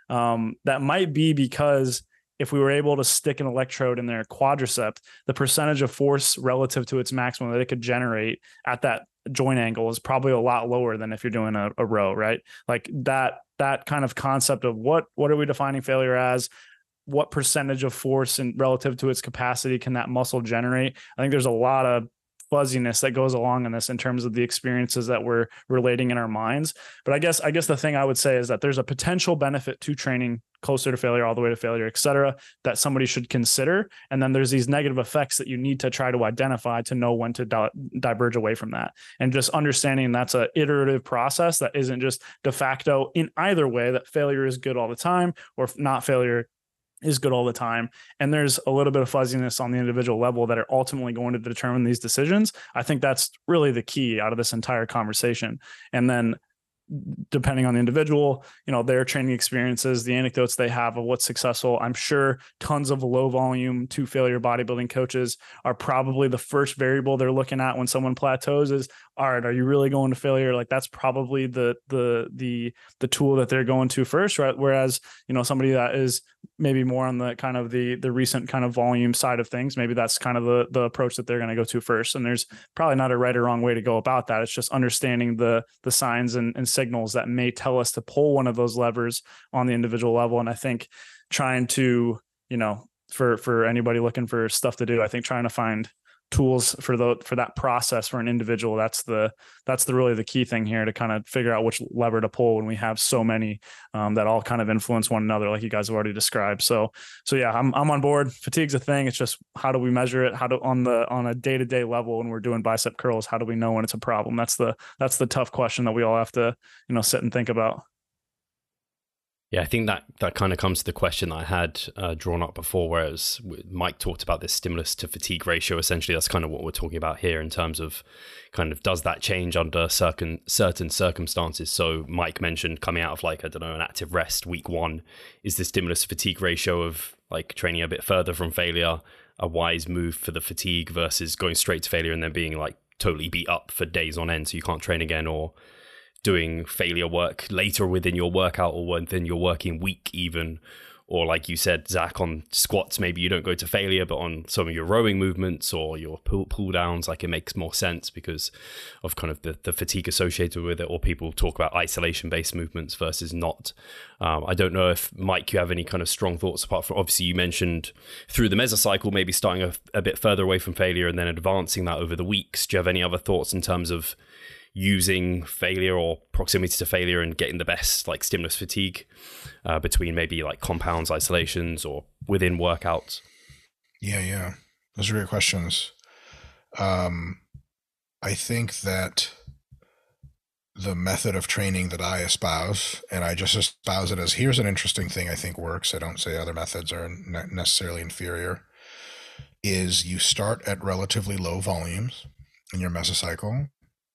S2: Um, that might be because if we were able to stick an electrode in their quadricep, the percentage of force relative to its maximum that it could generate at that joint angle is probably a lot lower than if you're doing a, a row, right? Like that that kind of concept of what what are we defining failure as? What percentage of force and relative to its capacity can that muscle generate? I think there's a lot of fuzziness that goes along in this in terms of the experiences that we're relating in our minds. But I guess I guess the thing I would say is that there's a potential benefit to training closer to failure, all the way to failure, et cetera, that somebody should consider. And then there's these negative effects that you need to try to identify to know when to di- diverge away from that. And just understanding that's a iterative process that isn't just de facto in either way that failure is good all the time or not failure is good all the time and there's a little bit of fuzziness on the individual level that are ultimately going to determine these decisions i think that's really the key out of this entire conversation and then depending on the individual, you know, their training experiences, the anecdotes they have of what's successful. I'm sure tons of low volume to failure bodybuilding coaches are probably the first variable they're looking at when someone plateaus is all right, are you really going to failure? Like that's probably the the the the tool that they're going to first, right? Whereas, you know, somebody that is maybe more on the kind of the the recent kind of volume side of things, maybe that's kind of the the approach that they're going to go to first. And there's probably not a right or wrong way to go about that. It's just understanding the the signs and, and signals that may tell us to pull one of those levers on the individual level. And I think trying to, you know, for for anybody looking for stuff to do, I think trying to find tools for the for that process for an individual. That's the that's the really the key thing here to kind of figure out which lever to pull when we have so many um, that all kind of influence one another like you guys have already described. So so yeah i'm, I'm on board. Fatigue's a thing. It's just how do we measure it? How do on the on a day-to-day level when we're doing bicep curls how do we know when it's a problem? That's the that's the tough question that we all have to you know sit and think about
S1: yeah, I think that that kind of comes to the question that I had uh, drawn up before, whereas Mike talked about this stimulus to fatigue ratio. Essentially, that's kind of what we're talking about here in terms of kind of does that change under certain certain circumstances. So Mike mentioned coming out of like I don't know an active rest week one, is the stimulus fatigue ratio of like training a bit further from failure a wise move for the fatigue versus going straight to failure and then being like totally beat up for days on end so you can't train again or doing failure work later within your workout or within your working week, even. Or, like you said, Zac, on squats, maybe you don't go to failure, but on some of your rowing movements or your pull, pull downs, like it makes more sense because of kind of the, the fatigue associated with it. Or people talk about isolation based movements versus not. Um, I don't know if, Mike, you have any kind of strong thoughts apart from obviously you mentioned through the mesocycle, maybe starting a, a bit further away from failure and then advancing that over the weeks. Do you have any other thoughts in terms of using failure or proximity to failure and getting the best like stimulus fatigue uh, between maybe like compounds, isolations, or within workouts?
S4: Yeah, yeah, those are great questions. Um, I think that the method of training that I espouse, and I just espouse it as here's an interesting thing I think works. I don't say other methods are necessarily inferior. Is you start at relatively low volumes in your mesocycle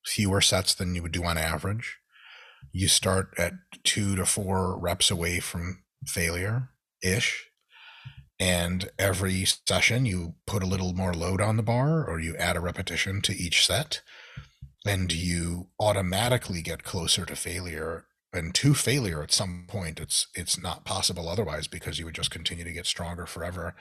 S4: fewer sets than you would do on average. You start at two to four reps away from failure ish. And every session, you put a little more load on the bar or you add a repetition to each set. And you automatically get closer to failure and to failure at some point it's it's not possible otherwise because you would just continue to get stronger forever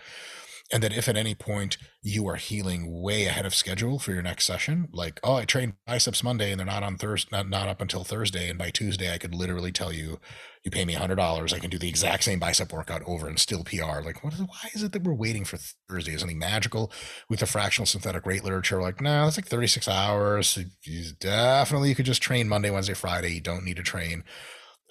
S4: and that if at any point you are healing way ahead of schedule for your next session like oh i trained biceps monday and they're not on thursday not, not up until thursday and by tuesday i could literally tell you you pay me $100 i can do the exact same bicep workout over and still pr like what is, why is it that we're waiting for thursday? Is something magical with the fractional synthetic rate literature? Like no it's like 36 hours. You definitely you could just train monday wednesday friday. You don't need to train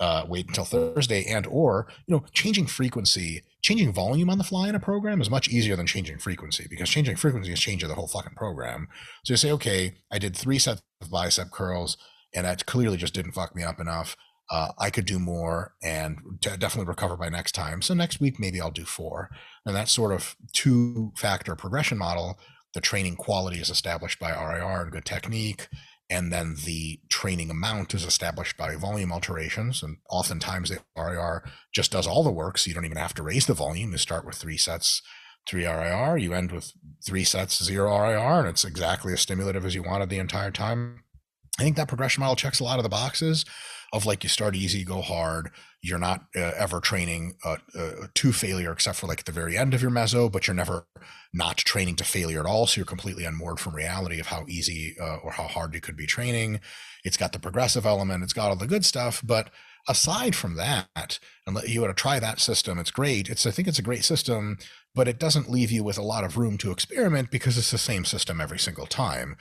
S4: uh, wait until Thursday, and or you know changing frequency, changing volume on the fly in a program is much easier than changing frequency because changing frequency is changing the whole fucking program. So you say, okay, I did three sets of bicep curls, and that clearly just didn't fuck me up enough. Uh, I could do more and definitely recover by next time. So next week maybe I'll do four, and that sort of two factor progression model. The training quality is established by RIR and good technique and then the training amount is established by volume alterations and oftentimes the rir just does all the work so you don't even have to raise the volume. You start with three sets three rir you end with three sets zero rir and it's exactly as stimulative as you wanted the entire time. I think that progression model checks a lot of the boxes of like you start easy go hard you're not uh, ever training uh, uh, to failure except for like at the very end of your meso but you're never not training to failure at all so you're completely unmoored from reality of how easy uh, or how hard you could be training. It's got the progressive element it's got all the good stuff but aside from that and you want to try that system it's great. It's i think it's a great system but it doesn't leave you with a lot of room to experiment because it's the same system every single time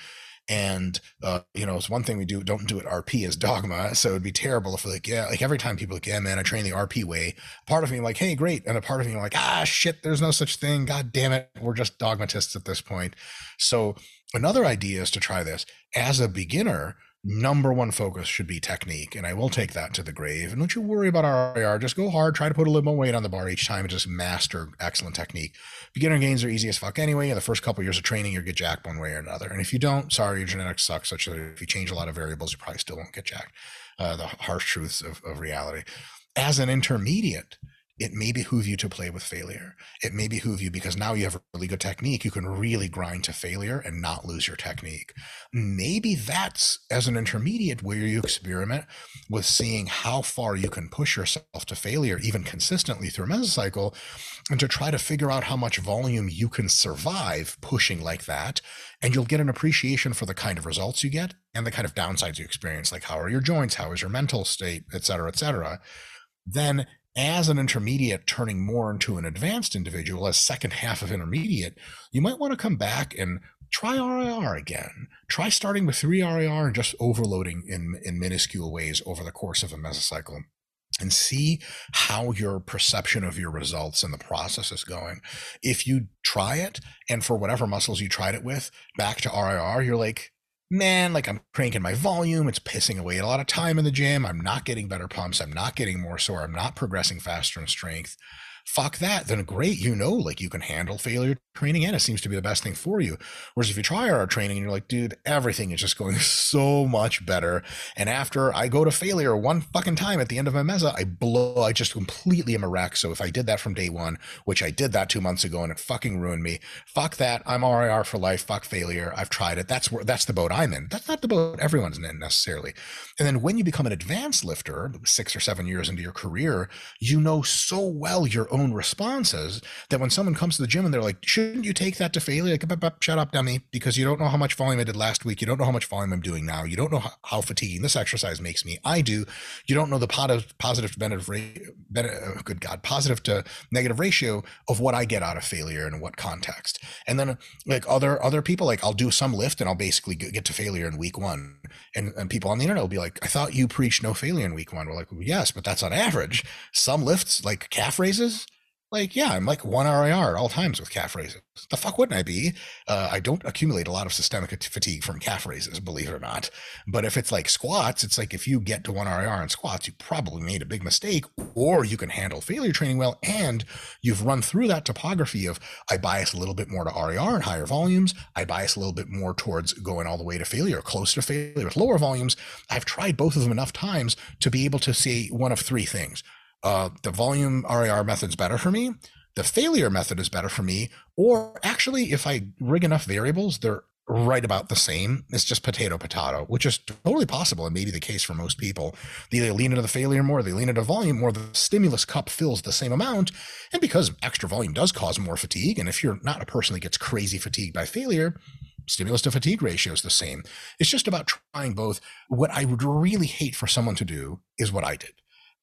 S4: and uh, you know, it's one thing we do don't do it RP as dogma. So it'd be terrible if like, yeah, like every time people like, yeah, man, I train the RP way. Part of me like, hey, great, and a part of me like, ah, shit, there's no such thing. God damn it, we're just dogmatists at this point. So another idea is to try this as a beginner. Number one focus should be technique. And I will take that to the grave. And don't you worry about RIR. Just go hard, try to put a little more weight on the bar each time and just master excellent technique. Beginner gains are easy as fuck anyway. In the first couple of years of training, you'll get jacked one way or another. And if you don't, sorry, your genetics suck such that if you change a lot of variables, you probably still won't get jacked. Uh, the harsh truths of, of reality. As an intermediate, it may behoove you to play with failure. It may behoove you because now you have a really good technique. You can really grind to failure and not lose your technique. Maybe that's as an intermediate where you experiment with seeing how far you can push yourself to failure, even consistently through a mesocycle, and to try to figure out how much volume you can survive pushing like that. And you'll get an appreciation for the kind of results you get and the kind of downsides you experience, like how are your joints, how is your mental state, et cetera, et cetera. Then as an intermediate turning more into an advanced individual as second half of intermediate you might want to come back and try RIR again. Try starting with three RIR and just overloading in, in minuscule ways over the course of a mesocycle and see how your perception of your results and the process is going. If you try it and for whatever muscles you tried it with, back to RIR, you're like, man, like I'm cranking my volume. It's pissing away a lot of time in the gym. I'm not getting better pumps. I'm not getting more sore. I'm not progressing faster in strength fuck that, then great, you know, like you can handle failure training and it seems to be the best thing for you. Whereas if you try our training and you're like, dude, everything is just going so much better. And after I go to failure one fucking time at the end of my meso, I blow, I just completely am a wreck. So if I did that from day one, which I did that two months ago and it fucking ruined me, fuck that. I'm RIR for life. Fuck failure. I've tried it. That's where, that's the boat I'm in. That's not the boat everyone's in necessarily. And then when you become an advanced lifter, six or seven years into your career, you know so well your own responses that when someone comes to the gym and they're like, shouldn't you take that to failure? Like, shut up, dummy, because you don't know how much volume I did last week. You don't know how much volume I'm doing now. You don't know how, how fatiguing this exercise makes me. I do. You don't know the positive, positive to negative, oh, good God, positive to negative ratio of what I get out of failure and what context. And then like other, other people, like I'll do some lift and I'll basically get to failure in week one. And, and people on the internet will be like, I thought you preached no failure in week one. We're like, well, yes, but that's on average. Some lifts like calf raises, like, yeah, I'm like one RIR at all times with calf raises. The fuck wouldn't I be? Uh, I don't accumulate a lot of systemic fatigue from calf raises, believe it or not. But if it's like squats, it's like if you get to one RIR in squats, you probably made a big mistake, or you can handle failure training well, and you've run through that topography of I bias a little bit more to RIR and higher volumes. I bias a little bit more towards going all the way to failure, close to failure with lower volumes. I've tried both of them enough times to be able to say one of three things uh, the volume RIR method's better for me, the failure method is better for me, or actually, if I rig enough variables, they're right about the same. It's just potato potato, which is totally possible and maybe the case for most people. They either lean into the failure more, they lean into volume more. The stimulus cup fills the same amount, and because extra volume does cause more fatigue, and if you're not a person that gets crazy fatigued by failure, stimulus to fatigue ratio is the same. It's just about trying both. What I would really hate for someone to do is what I did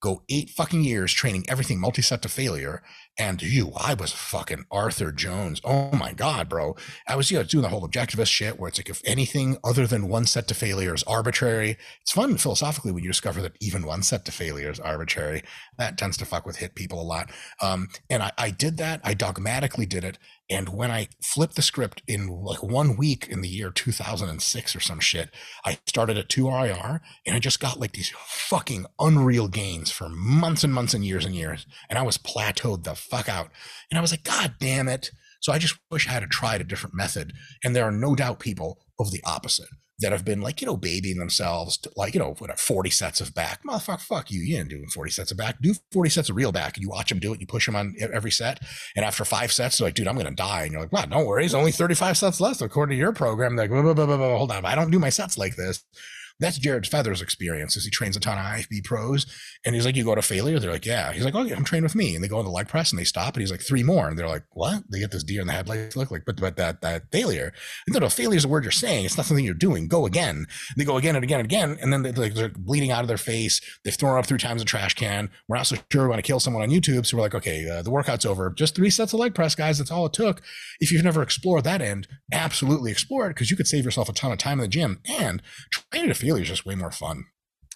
S4: go eight fucking years training everything multi-set to failure. And you, I was fucking Arthur Jones. Oh my God, bro. I was you know, doing the whole objectivist shit where it's like if anything other than one set to failure is arbitrary, it's fun philosophically when you discover that even one set to failure is arbitrary. That tends to fuck with HIT people a lot. Um, and I, I did that. I dogmatically did it. And when I flipped the script in like one week in the year 2006 or some shit, I started at 2RIR and I just got like these fucking unreal gains for months and months and years and years. And I was plateaued the fuck out. And I was like, God damn it. So I just wish I had tried a different method. And there are no doubt people of the opposite that have been like, you know, babying themselves to like, you know, what uh, 40 sets of back. Motherfucker, fuck you. You ain't doing 40 sets of back. Do 40 sets of real back. And you watch them do it. You push them on every set. And after five sets, they're like, dude, I'm going to die. And you're like, wow, don't worry. It's only 35 sets left according to your program. They're like, blah, blah, blah, hold on. I don't do my sets like this. That's Jared Feather's experience as he trains a ton of IFBB pros. And he's like, you go to failure? They're like, yeah. He's like, oh, yeah, I'm trained with me. And they go on the leg press and they stop. And he's like, three more. And they're like, what? They get this deer in the headlights look like, but, but that, that failure. No, no, failure is a word you're saying. It's not something you're doing. Go again. And they go again and again and again. And then they, like, they're bleeding out of their face. They've thrown up three times a trash can. We're not so sure we want to kill someone on YouTube. So we're like, okay, uh, the workout's over. Just three sets of leg press, guys. That's all it took. If you've never explored that end, absolutely explore it because you could save yourself a ton of time in the gym. And failure is just way more fun fun.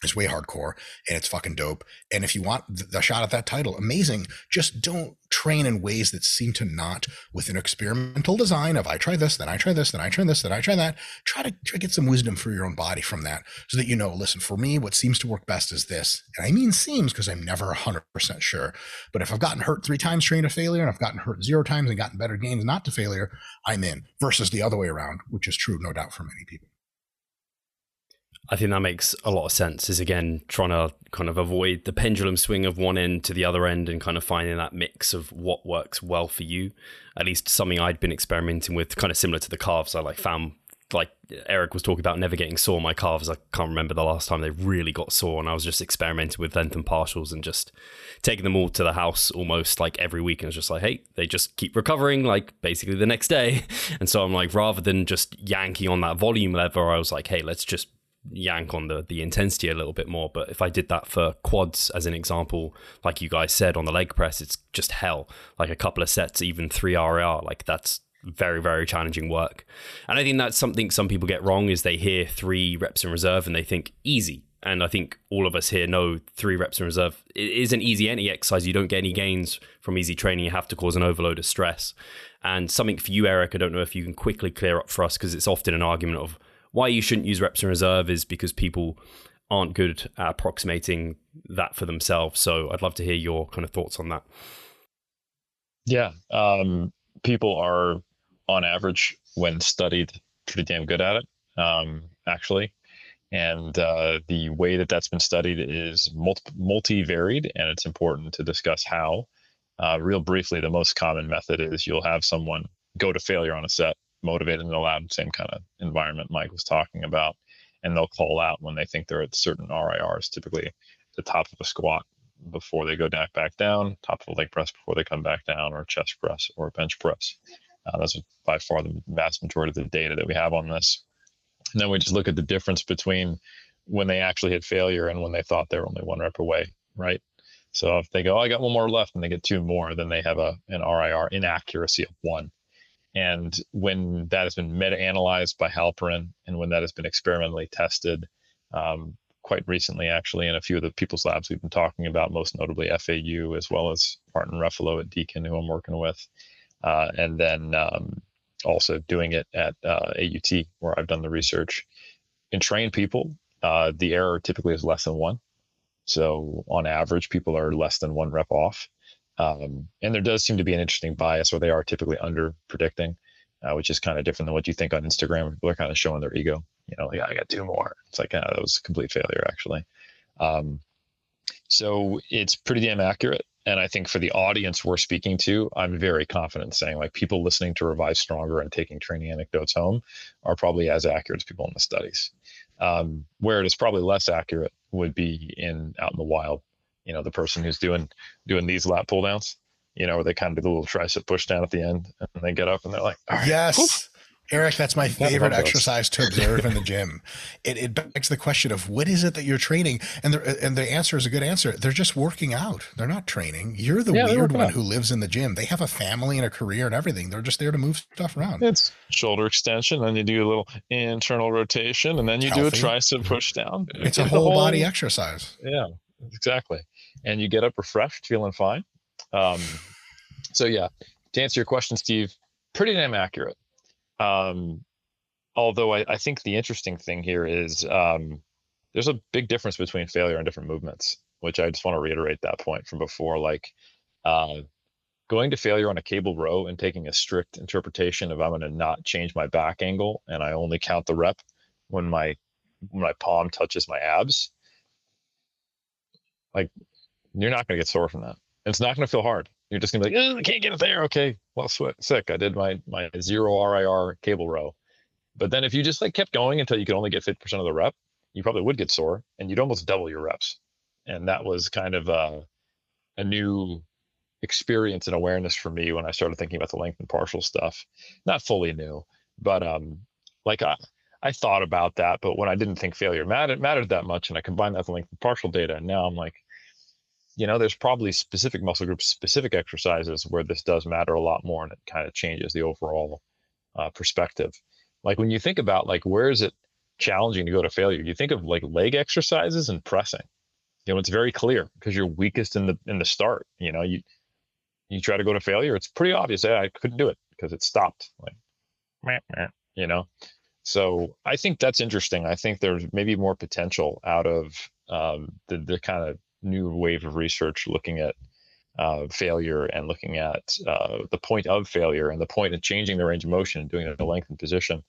S4: it's way hardcore and it's fucking dope. And if you want the shot at that title, amazing. Just don't train in ways that seem to not with an experimental design of I try this, then I try this, then I try this, then I try that. Try to try to get some wisdom for your own body from that so that you know, listen, for me, what seems to work best is this. And I mean seems because I'm never 100% sure. But if I've gotten hurt three times trained to failure and I've gotten hurt zero times and gotten better gains not to failure, I'm in versus the other way around, which is true, no doubt, for many people.
S1: I think that makes a lot of sense. Is again trying to kind of avoid the pendulum swing of one end to the other end and kind of finding that mix of what works well for you. At least something I'd been experimenting with, kind of similar to the calves. I like found like Eric was talking about never getting sore. My calves, I can't remember the last time they really got sore, and I was just experimenting with length and partials and just taking them all to the house almost like every week. And I was just like, hey, they just keep recovering, like basically the next day. And so I'm like, rather than just yanking on that volume lever, I was like, hey, let's just yank on the the intensity a little bit more. But if I did that for quads as an example, like you guys said on the leg press, it's just hell. Like a couple of sets, even three RIR, like that's very very challenging work. And I think that's something some people get wrong is they hear three reps in reserve and they think easy. And I think all of us here know three reps in reserve it isn't easy any exercise. You don't get any gains from easy training. You have to cause an overload of stress. And something for you, Eric, I don't know if you can quickly clear up for us because it's often an argument of why you shouldn't use reps in reserve is because people aren't good at approximating that for themselves. So I'd love to hear your kind of thoughts on that.
S3: Yeah. Um, people are, on average, when studied, pretty damn good at it, um, actually. And uh, the way that that's been studied is multi varied, and it's important to discuss how. Uh, real briefly, the most common method is you'll have someone go to failure on a set motivated in the loud, same kind of environment Mike was talking about. And they'll call out when they think they're at certain RIRs, typically the top of a squat before they go back back down, top of a leg press before they come back down, or chest press or bench press. Uh, that's by far the vast majority of the data that we have on this. And then we just look at the difference between when they actually hit failure and when they thought they were only one rep away, right? So if they go, oh, I got one more left, and they get two more, then they have a an RIR inaccuracy of one. And when that has been meta analyzed by Halperin and when that has been experimentally tested, um, quite recently, actually, in a few of the people's labs we've been talking about, most notably FAU, as well as Martin Refalo at Deakin, who I'm working with. Uh, and then um, also doing it at uh, AUT, where I've done the research. In trained people, uh, the error typically is less than one. So on average, people are less than one rep off. Um, and there does seem to be an interesting bias where they are typically under predicting, uh, which is kind of different than what you think on Instagram. People are kind of showing their ego. You know, yeah, I got two more. It's like, yeah, that was a complete failure, actually. Um, so it's pretty damn accurate. And I think for the audience we're speaking to, I'm very confident saying like people listening to Revive Stronger and taking training anecdotes home are probably as accurate as people in the studies. Um, where it is probably less accurate would be in out in the wild you know the person who's doing doing these lat pull downs you know where they kind of do the little tricep push down at the end and they get up and they're like
S4: yes Eric, that's my favorite exercise to observe in the gym. It, it begs the question of what is it that you're training, and the and the answer is a good answer. They're just working out. They're not training. You're the yeah, weird one out. who lives in the gym. They have a family and a career and everything. They're just there to move stuff around.
S3: It's shoulder extension, then you do a little internal rotation, and then you Healthy. do a tricep push down.
S4: It's a whole, whole body exercise.
S3: Yeah, exactly and you get up refreshed, feeling fine. Um, so yeah, to answer your question, Steve, pretty damn accurate. Um, although I, I, think the interesting thing here is um, there's a big difference between failure and different movements, which I just want to reiterate that point from before. Like uh, going to failure on a cable row and taking a strict interpretation of I'm going to not change my back angle and I only count the rep when my when my palm touches my abs. Like you're not going to get sore from that. It's not going to feel hard. You're just going to be like, I can't get it there. Okay, well, sweat, sick. I did my my zero RIR cable row. But then if you just like kept going until you could only get 50% of the rep, you probably would get sore and you'd almost double your reps. And that was kind of uh, a new experience and awareness for me when I started thinking about the length and partial stuff. Not fully new, but um, like I, I thought about that, but when I didn't think failure mattered mattered that much, and I combined that with length and partial data, and now I'm like, you know, there's probably specific muscle groups, specific exercises where this does matter a lot more and it kind of changes the overall uh, perspective. Like when you think about like where is it challenging to go to failure. You think of like leg exercises and pressing. You know, it's very clear because you're weakest in the in the start. You know, you you try to go to failure, it's pretty obvious. Yeah, I couldn't do it because it stopped. Like, meh, meh, you know. So I think that's interesting. I think there's maybe more potential out of um, the the kind of new wave of research looking at uh, failure and looking at uh, the point of failure and the point of changing the range of motion and doing it in a lengthened position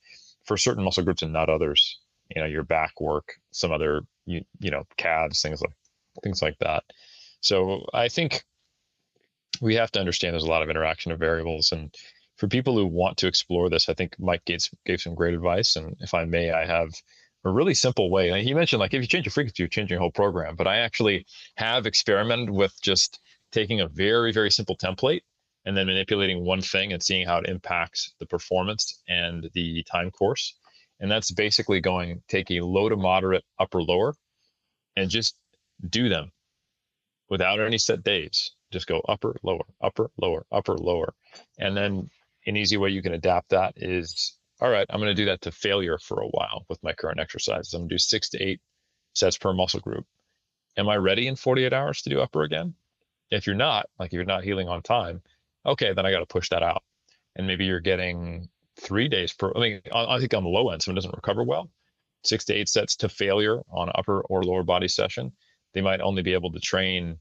S3: for certain muscle groups and not others. You know, your back work, some other you you know calves, things like things like that. So I think we have to understand there's a lot of interaction of variables and for people who want to explore this, I think Mike Gates gave some great advice. And if I may, I have a really simple way. He mentioned like if you change your frequency, you're changing your whole program. But I actually have experimented with just taking a very, very simple template and then manipulating one thing and seeing how it impacts the performance and the time course. And that's basically going take a low to moderate upper lower and just do them without any set days. Just go upper, lower, upper, lower, upper, lower. And then an easy way you can adapt that is all right, I'm going to do that to failure for a while with my current exercises. I'm going to do six to eight sets per muscle group. Am I ready in 48 hours to do upper again? If you're not, like if you're not healing on time, okay, then I got to push that out. And maybe you're getting three days per, I mean, I think on the low end, someone doesn't recover well, six to eight sets to failure on upper or lower body session. They might only be able to train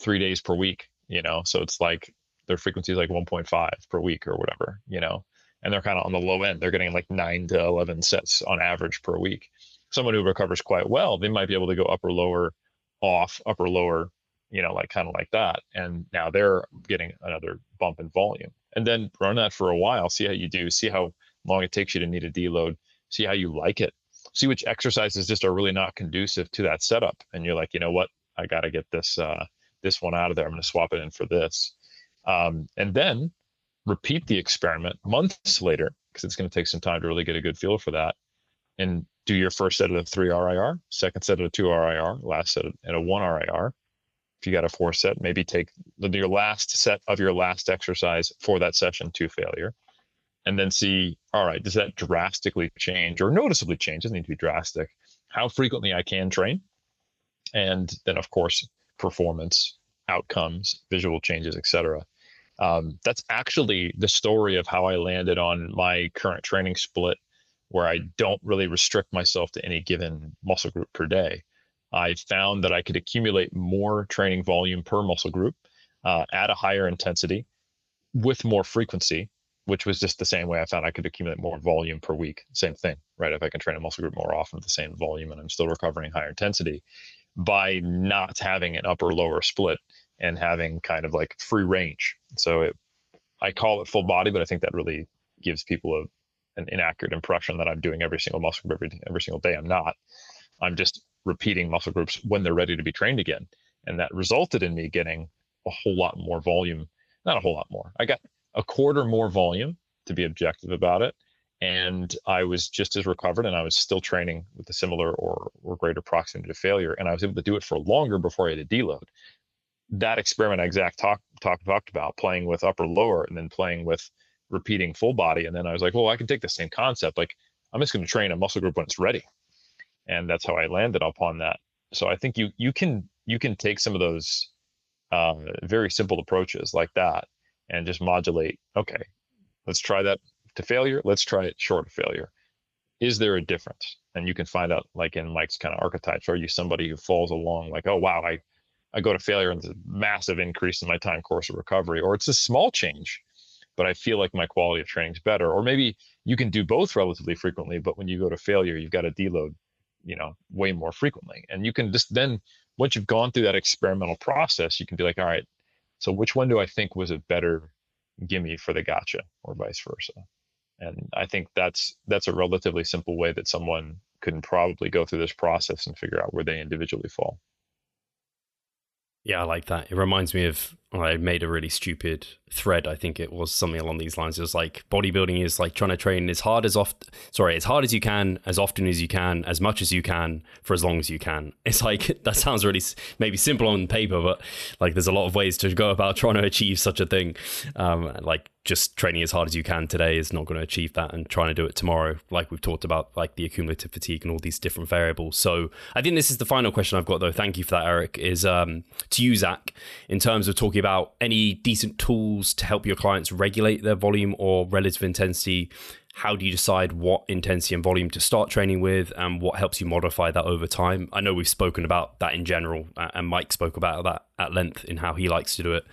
S3: three days per week, you know? So it's like their frequency is like 1.5 per week or whatever, you know, and they're kind of on the low end. They're getting like nine to 11 sets on average per week. Someone who recovers quite well, they might be able to go upper, lower, off, upper, lower, you know, like kind of like that. And now they're getting another bump in volume. And then run that for a while, see how you do, see how long it takes you to need a deload, see how you like it, see which exercises just are really not conducive to that setup. And you're like, you know what, I got to get this uh, this one out of there. I'm going to swap it in for this um, and then repeat the experiment months later because it's going to take some time to really get a good feel for that and do your first set of the three RIR, second set of the two RIR, last set of, and a one RIR. If you got a four set, maybe take your last set of your last exercise for that session to failure. And then see, all right, does that drastically change or noticeably change? Doesn't need to be drastic. How frequently I can train. And then, of course, performance, outcomes, visual changes, etc um, that's actually the story of how I landed on my current training split, where I don't really restrict myself to any given muscle group per day. I found that I could accumulate more training volume per muscle group uh, at a higher intensity with more frequency, which was just the same way I found I could accumulate more volume per week. Same thing, right? If I can train a muscle group more often with the same volume and I'm still recovering higher intensity by not having an upper lower split and having kind of like free range. So it, I call it full body, but I think that really gives people a, an inaccurate impression that I'm doing every single muscle group every, every single day. I'm not. I'm just repeating muscle groups when they're ready to be trained again. And that resulted in me getting a whole lot more volume. Not a whole lot more. I got a quarter more volume to be objective about it. And I was just as recovered and I was still training with a similar or, or greater proximity to failure. And I was able to do it for longer before I had to deload that experiment I exact talk, talk talked about playing with upper lower and then playing with repeating full body. And then I was like well I can take the same concept. Like I'm just going to train a muscle group when it's ready. And that's how I landed upon that. So I think you you can you can take some of those uh, very simple approaches like that and just modulate okay let's try that to failure. Let's try it short of failure. Is there a difference? And you can find out like in Mike's kind of archetypes are you somebody who falls along like oh wow I I go to failure and it's a massive increase in my time course of recovery, or it's a small change, but I feel like my quality of training is better. Or maybe you can do both relatively frequently, but when you go to failure, you've got to deload, you know, way more frequently. And you can just then, once you've gone through that experimental process, you can be like, all right, so which one do I think was a better gimme for the gotcha, or vice versa? And I think that's that's a relatively simple way that someone can probably go through this process and figure out where they individually fall.
S1: Yeah, I like that. It reminds me of I made a really stupid thread. I think it was something along these lines. It was like bodybuilding is like trying to train as hard as often, sorry, as hard as you can, as often as you can, as much as you can, for as long as you can. It's like that sounds really maybe simple on paper, but like there's a lot of ways to go about trying to achieve such a thing. Um, like just training as hard as you can today is not going to achieve that and trying to do it tomorrow like we've talked about like the accumulative fatigue and all these different variables so i think this is the final question i've got though thank you for that eric is um, to you zac in terms of talking about any decent tools to help your clients regulate their volume or relative intensity how do you decide what intensity and volume to start training with and what helps you modify that over time i know we've spoken about that in general and mike spoke about that at length in how he likes to do it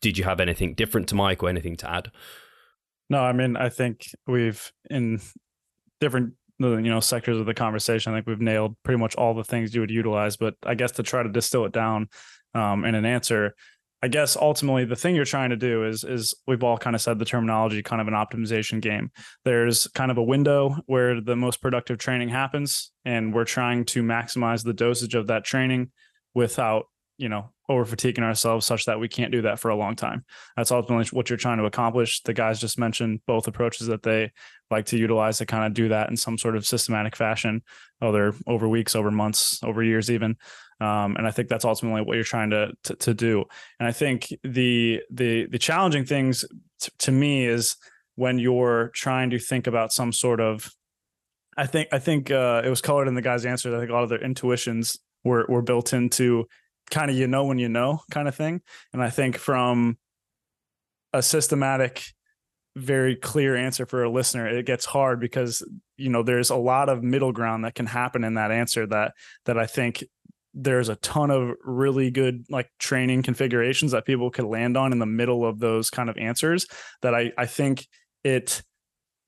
S1: did you have anything different to Mike or anything to add?
S2: No, I mean, I think we've in different you know sectors of the conversation. I think we've nailed pretty much all the things you would utilize. But I guess to try to distill it down um, in an answer, I guess ultimately the thing you're trying to do is is we've all kind of said the terminology, kind of an optimization game. There's kind of a window where the most productive training happens, and we're trying to maximize the dosage of that training without you know over fatiguing ourselves such that we can't do that for a long time. That's ultimately what you're trying to accomplish. The guys just mentioned both approaches that they like to utilize to kind of do that in some sort of systematic fashion, whether over weeks, over months, over years, even. Um, and I think that's ultimately what you're trying to, to, to do. And I think the the the challenging things t- to me is when you're trying to think about some sort of I think I think uh, it was colored in the guy's answer. I think a lot of their intuitions were were built into kind of you know when you know kind of thing. And I think from a systematic, very clear answer for a listener, it gets hard because you know there's a lot of middle ground that can happen in that answer that that I think there's a ton of really good like training configurations that people could land on in the middle of those kind of answers that I I think it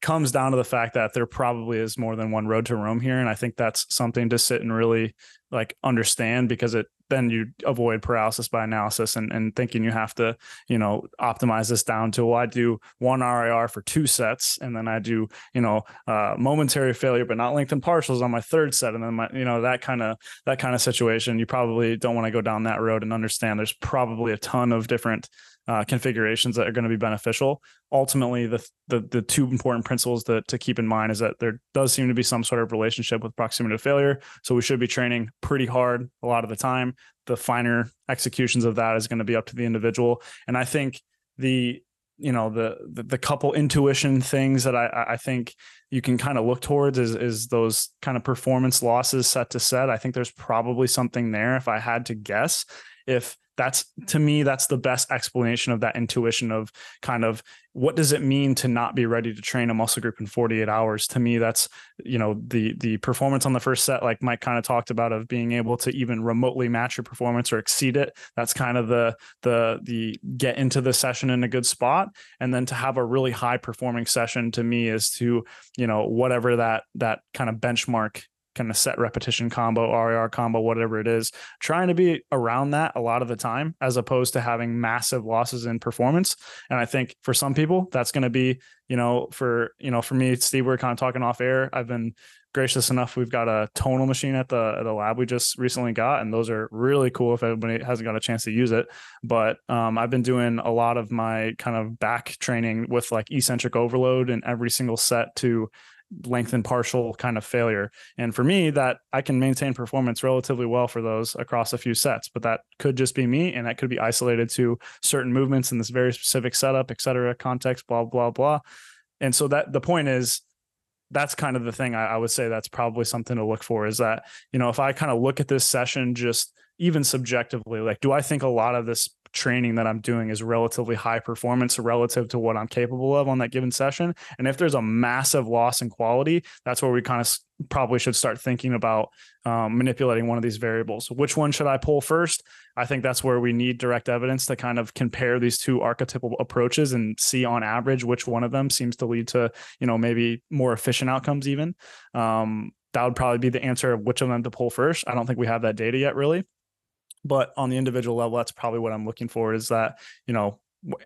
S2: comes down to the fact that there probably is more than one road to Rome here. And I think that's something to sit and really like understand because it then you avoid paralysis by analysis and, and thinking you have to, you know, optimize this down to, well, I do one RIR for two sets and then I do, you know, uh, momentary failure, but not lengthened partials on my third set. And then my, you know, that kind of, that kind of situation, you probably don't want to go down that road and understand there's probably a ton of different uh, configurations that are going to be beneficial. Ultimately, the, the the two important principles that to keep in mind is that there does seem to be some sort of relationship with proximity to failure. So we should be training pretty hard a lot of the time. The finer executions of that is going to be up to the individual. And I think the you know the, the the, couple intuition things that I I think you can kind of look towards is is those kind of performance losses set to set. I think there's probably something there if I had to guess. If that's to me that's the best explanation of that intuition of kind of what does it mean to not be ready to train a muscle group in 48 hours? To me that's you know the the performance on the first set like mike kind of talked about of being able to even remotely match your performance or exceed it that's kind of the the the get into the session in a good spot. And then to have a really high performing session to me is to you know whatever that that kind of benchmark kind of set repetition combo, RIR combo, whatever it is, trying to be around that a lot of the time, as opposed to having massive losses in performance. And I think for some people, that's going to be, you know, for, you know, for me, Steve, we're kind of talking off air. I've been gracious enough. We've got a tonal machine at the, at the lab we just recently got, and those are really cool if everybody hasn't got a chance to use it. But um, I've been doing a lot of my kind of back training with like eccentric overload in every single set to lengthen partial kind of failure. And for me, that I can maintain performance relatively well for those across a few sets, but that could just be me and that could be isolated to certain movements in this very specific setup, et cetera, context, blah, blah, blah. And so that the point is that's kind of the thing I, I would say that's probably something to look for is that, you know, if I kind of look at this session just even subjectively, like, do I think a lot of this training that I'm doing is relatively high performance relative to what I'm capable of on that given session. And if there's a massive loss in quality, that's where we kind of probably should start thinking about um, manipulating one of these variables. Which one should I pull first? I think that's where we need direct evidence to kind of compare these two archetypal approaches and see on average which one of them seems to lead to, you know, maybe more efficient outcomes even. Um, that would probably be the answer of which of them to pull first. I don't think we have that data yet, really but on the individual level that's probably what i'm looking for is that you know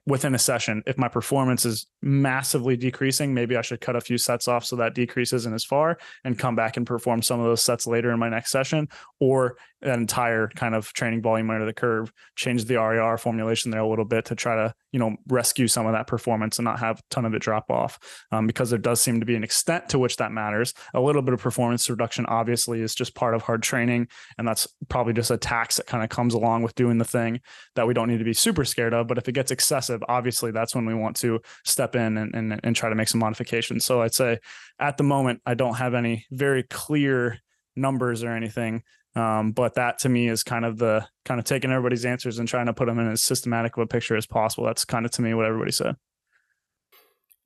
S2: within a session. If my performance is massively decreasing, maybe I should cut a few sets off so that decrease isn't as far and come back and perform some of those sets later in my next session, or an entire kind of training volume under the curve, change the RIR formulation there a little bit to try to, you know, rescue some of that performance and not have a ton of it drop off. Um, because there does seem to be an extent to which that matters. A little bit of performance reduction obviously is just part of hard training. And that's probably just a tax that kind of comes along with doing the thing that we don't need to be super scared of. But if it gets excessive, obviously that's when we want to step in and, and, and try to make some modifications. So I'd say at the moment, I don't have any very clear numbers or anything. Um, but that to me is kind of the kind of taking everybody's answers and trying to put them in as systematic of a picture as possible. That's kind of to me what everybody said.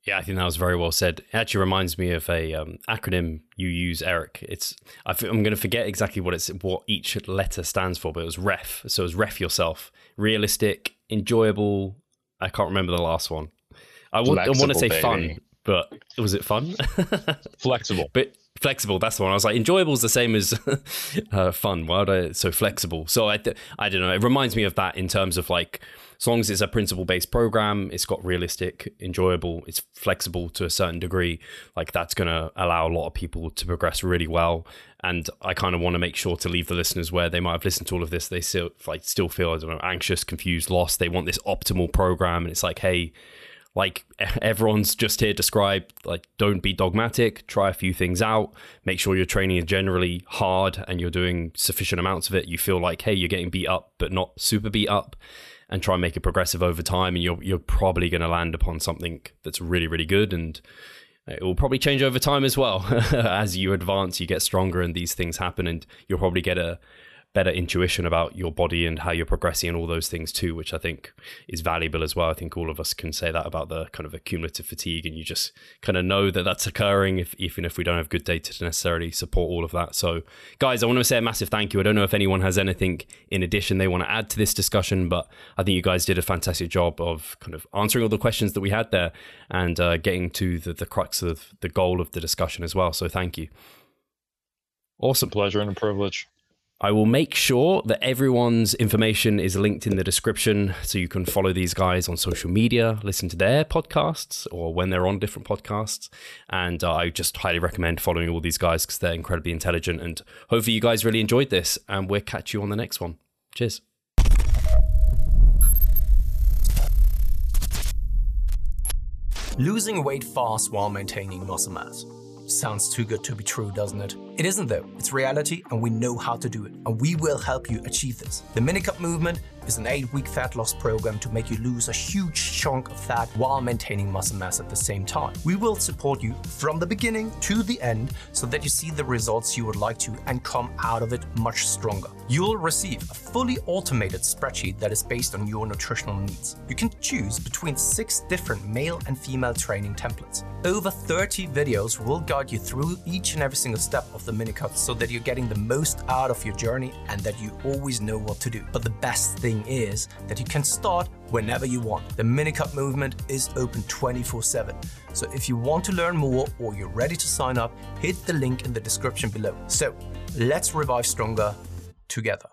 S1: Yeah, I think that was very well said. It actually reminds me of a um, acronym you use, Eric. It's I am going to forget exactly what it's what each letter stands for, but it was REF. So it was REF yourself, realistic, enjoyable. I can't remember the last one. I, w- I want to say baby. fun, but was it fun?
S3: Flexible,
S1: but flexible. That's the one. I was like, enjoyable is the same as uh, fun. Why would I so flexible? So I, th- I don't know. It reminds me of that in terms of like, as long as it's a principle based program, it's got realistic, enjoyable, it's flexible to a certain degree. Like that's going to allow a lot of people to progress really well. And I kind of want to make sure to leave the listeners where they might have listened to all of this. They still like still feel I don't know anxious, confused, lost. They want this optimal program, and it's like, hey like everyone's just here described like don't be dogmatic try a few things out make sure your training is generally hard and you're doing sufficient amounts of it. You feel like hey you're getting beat up but not super beat up and try and make it progressive over time and you're you're probably going to land upon something that's really really good and it will probably change over time as well. As you advance you get stronger and these things happen and you'll probably get a better intuition about your body and how you're progressing and all those things too, which I think is valuable as well. I think all of us can say that about the kind of accumulative fatigue, and you just kind of know that that's occurring, if, even if we don't have good data to necessarily support all of that. So, guys, I want to say a massive thank you. I don't know if anyone has anything in addition they want to add to this discussion, but I think you guys did a fantastic job of kind of answering all the questions that we had there and uh, getting to the, the crux of the goal of the discussion as well. So, thank you.
S3: Awesome. Pleasure and a privilege.
S1: I will make sure that everyone's information is linked in the description so you can follow these guys on social media, listen to their podcasts or when they're on different podcasts. And uh, I just highly recommend following all these guys because they're incredibly intelligent. And hopefully, you guys really enjoyed this. And we'll catch you on the next one. Cheers.
S5: Losing weight fast while maintaining muscle mass. Sounds too good to be true, doesn't it? It isn't though. It's reality and we know how to do it. And we will help you achieve this. The Minicut movement is an eight week fat loss program to make you lose a huge chunk of fat while maintaining muscle mass at the same time. We will support you from the beginning to the end so that you see the results you would like to and come out of it much stronger. You'll receive a fully automated spreadsheet that is based on your nutritional needs. You can choose between six different male and female training templates. Over 30 videos will guide you through each and every single step of the minicut so that you're getting the most out of your journey and that you always know what to do. But the best thing is that you can start whenever you want. The Minicut movement is open 24 7. So if you want to learn more or you're ready to sign up, hit the link in the description below. So let's revive stronger together.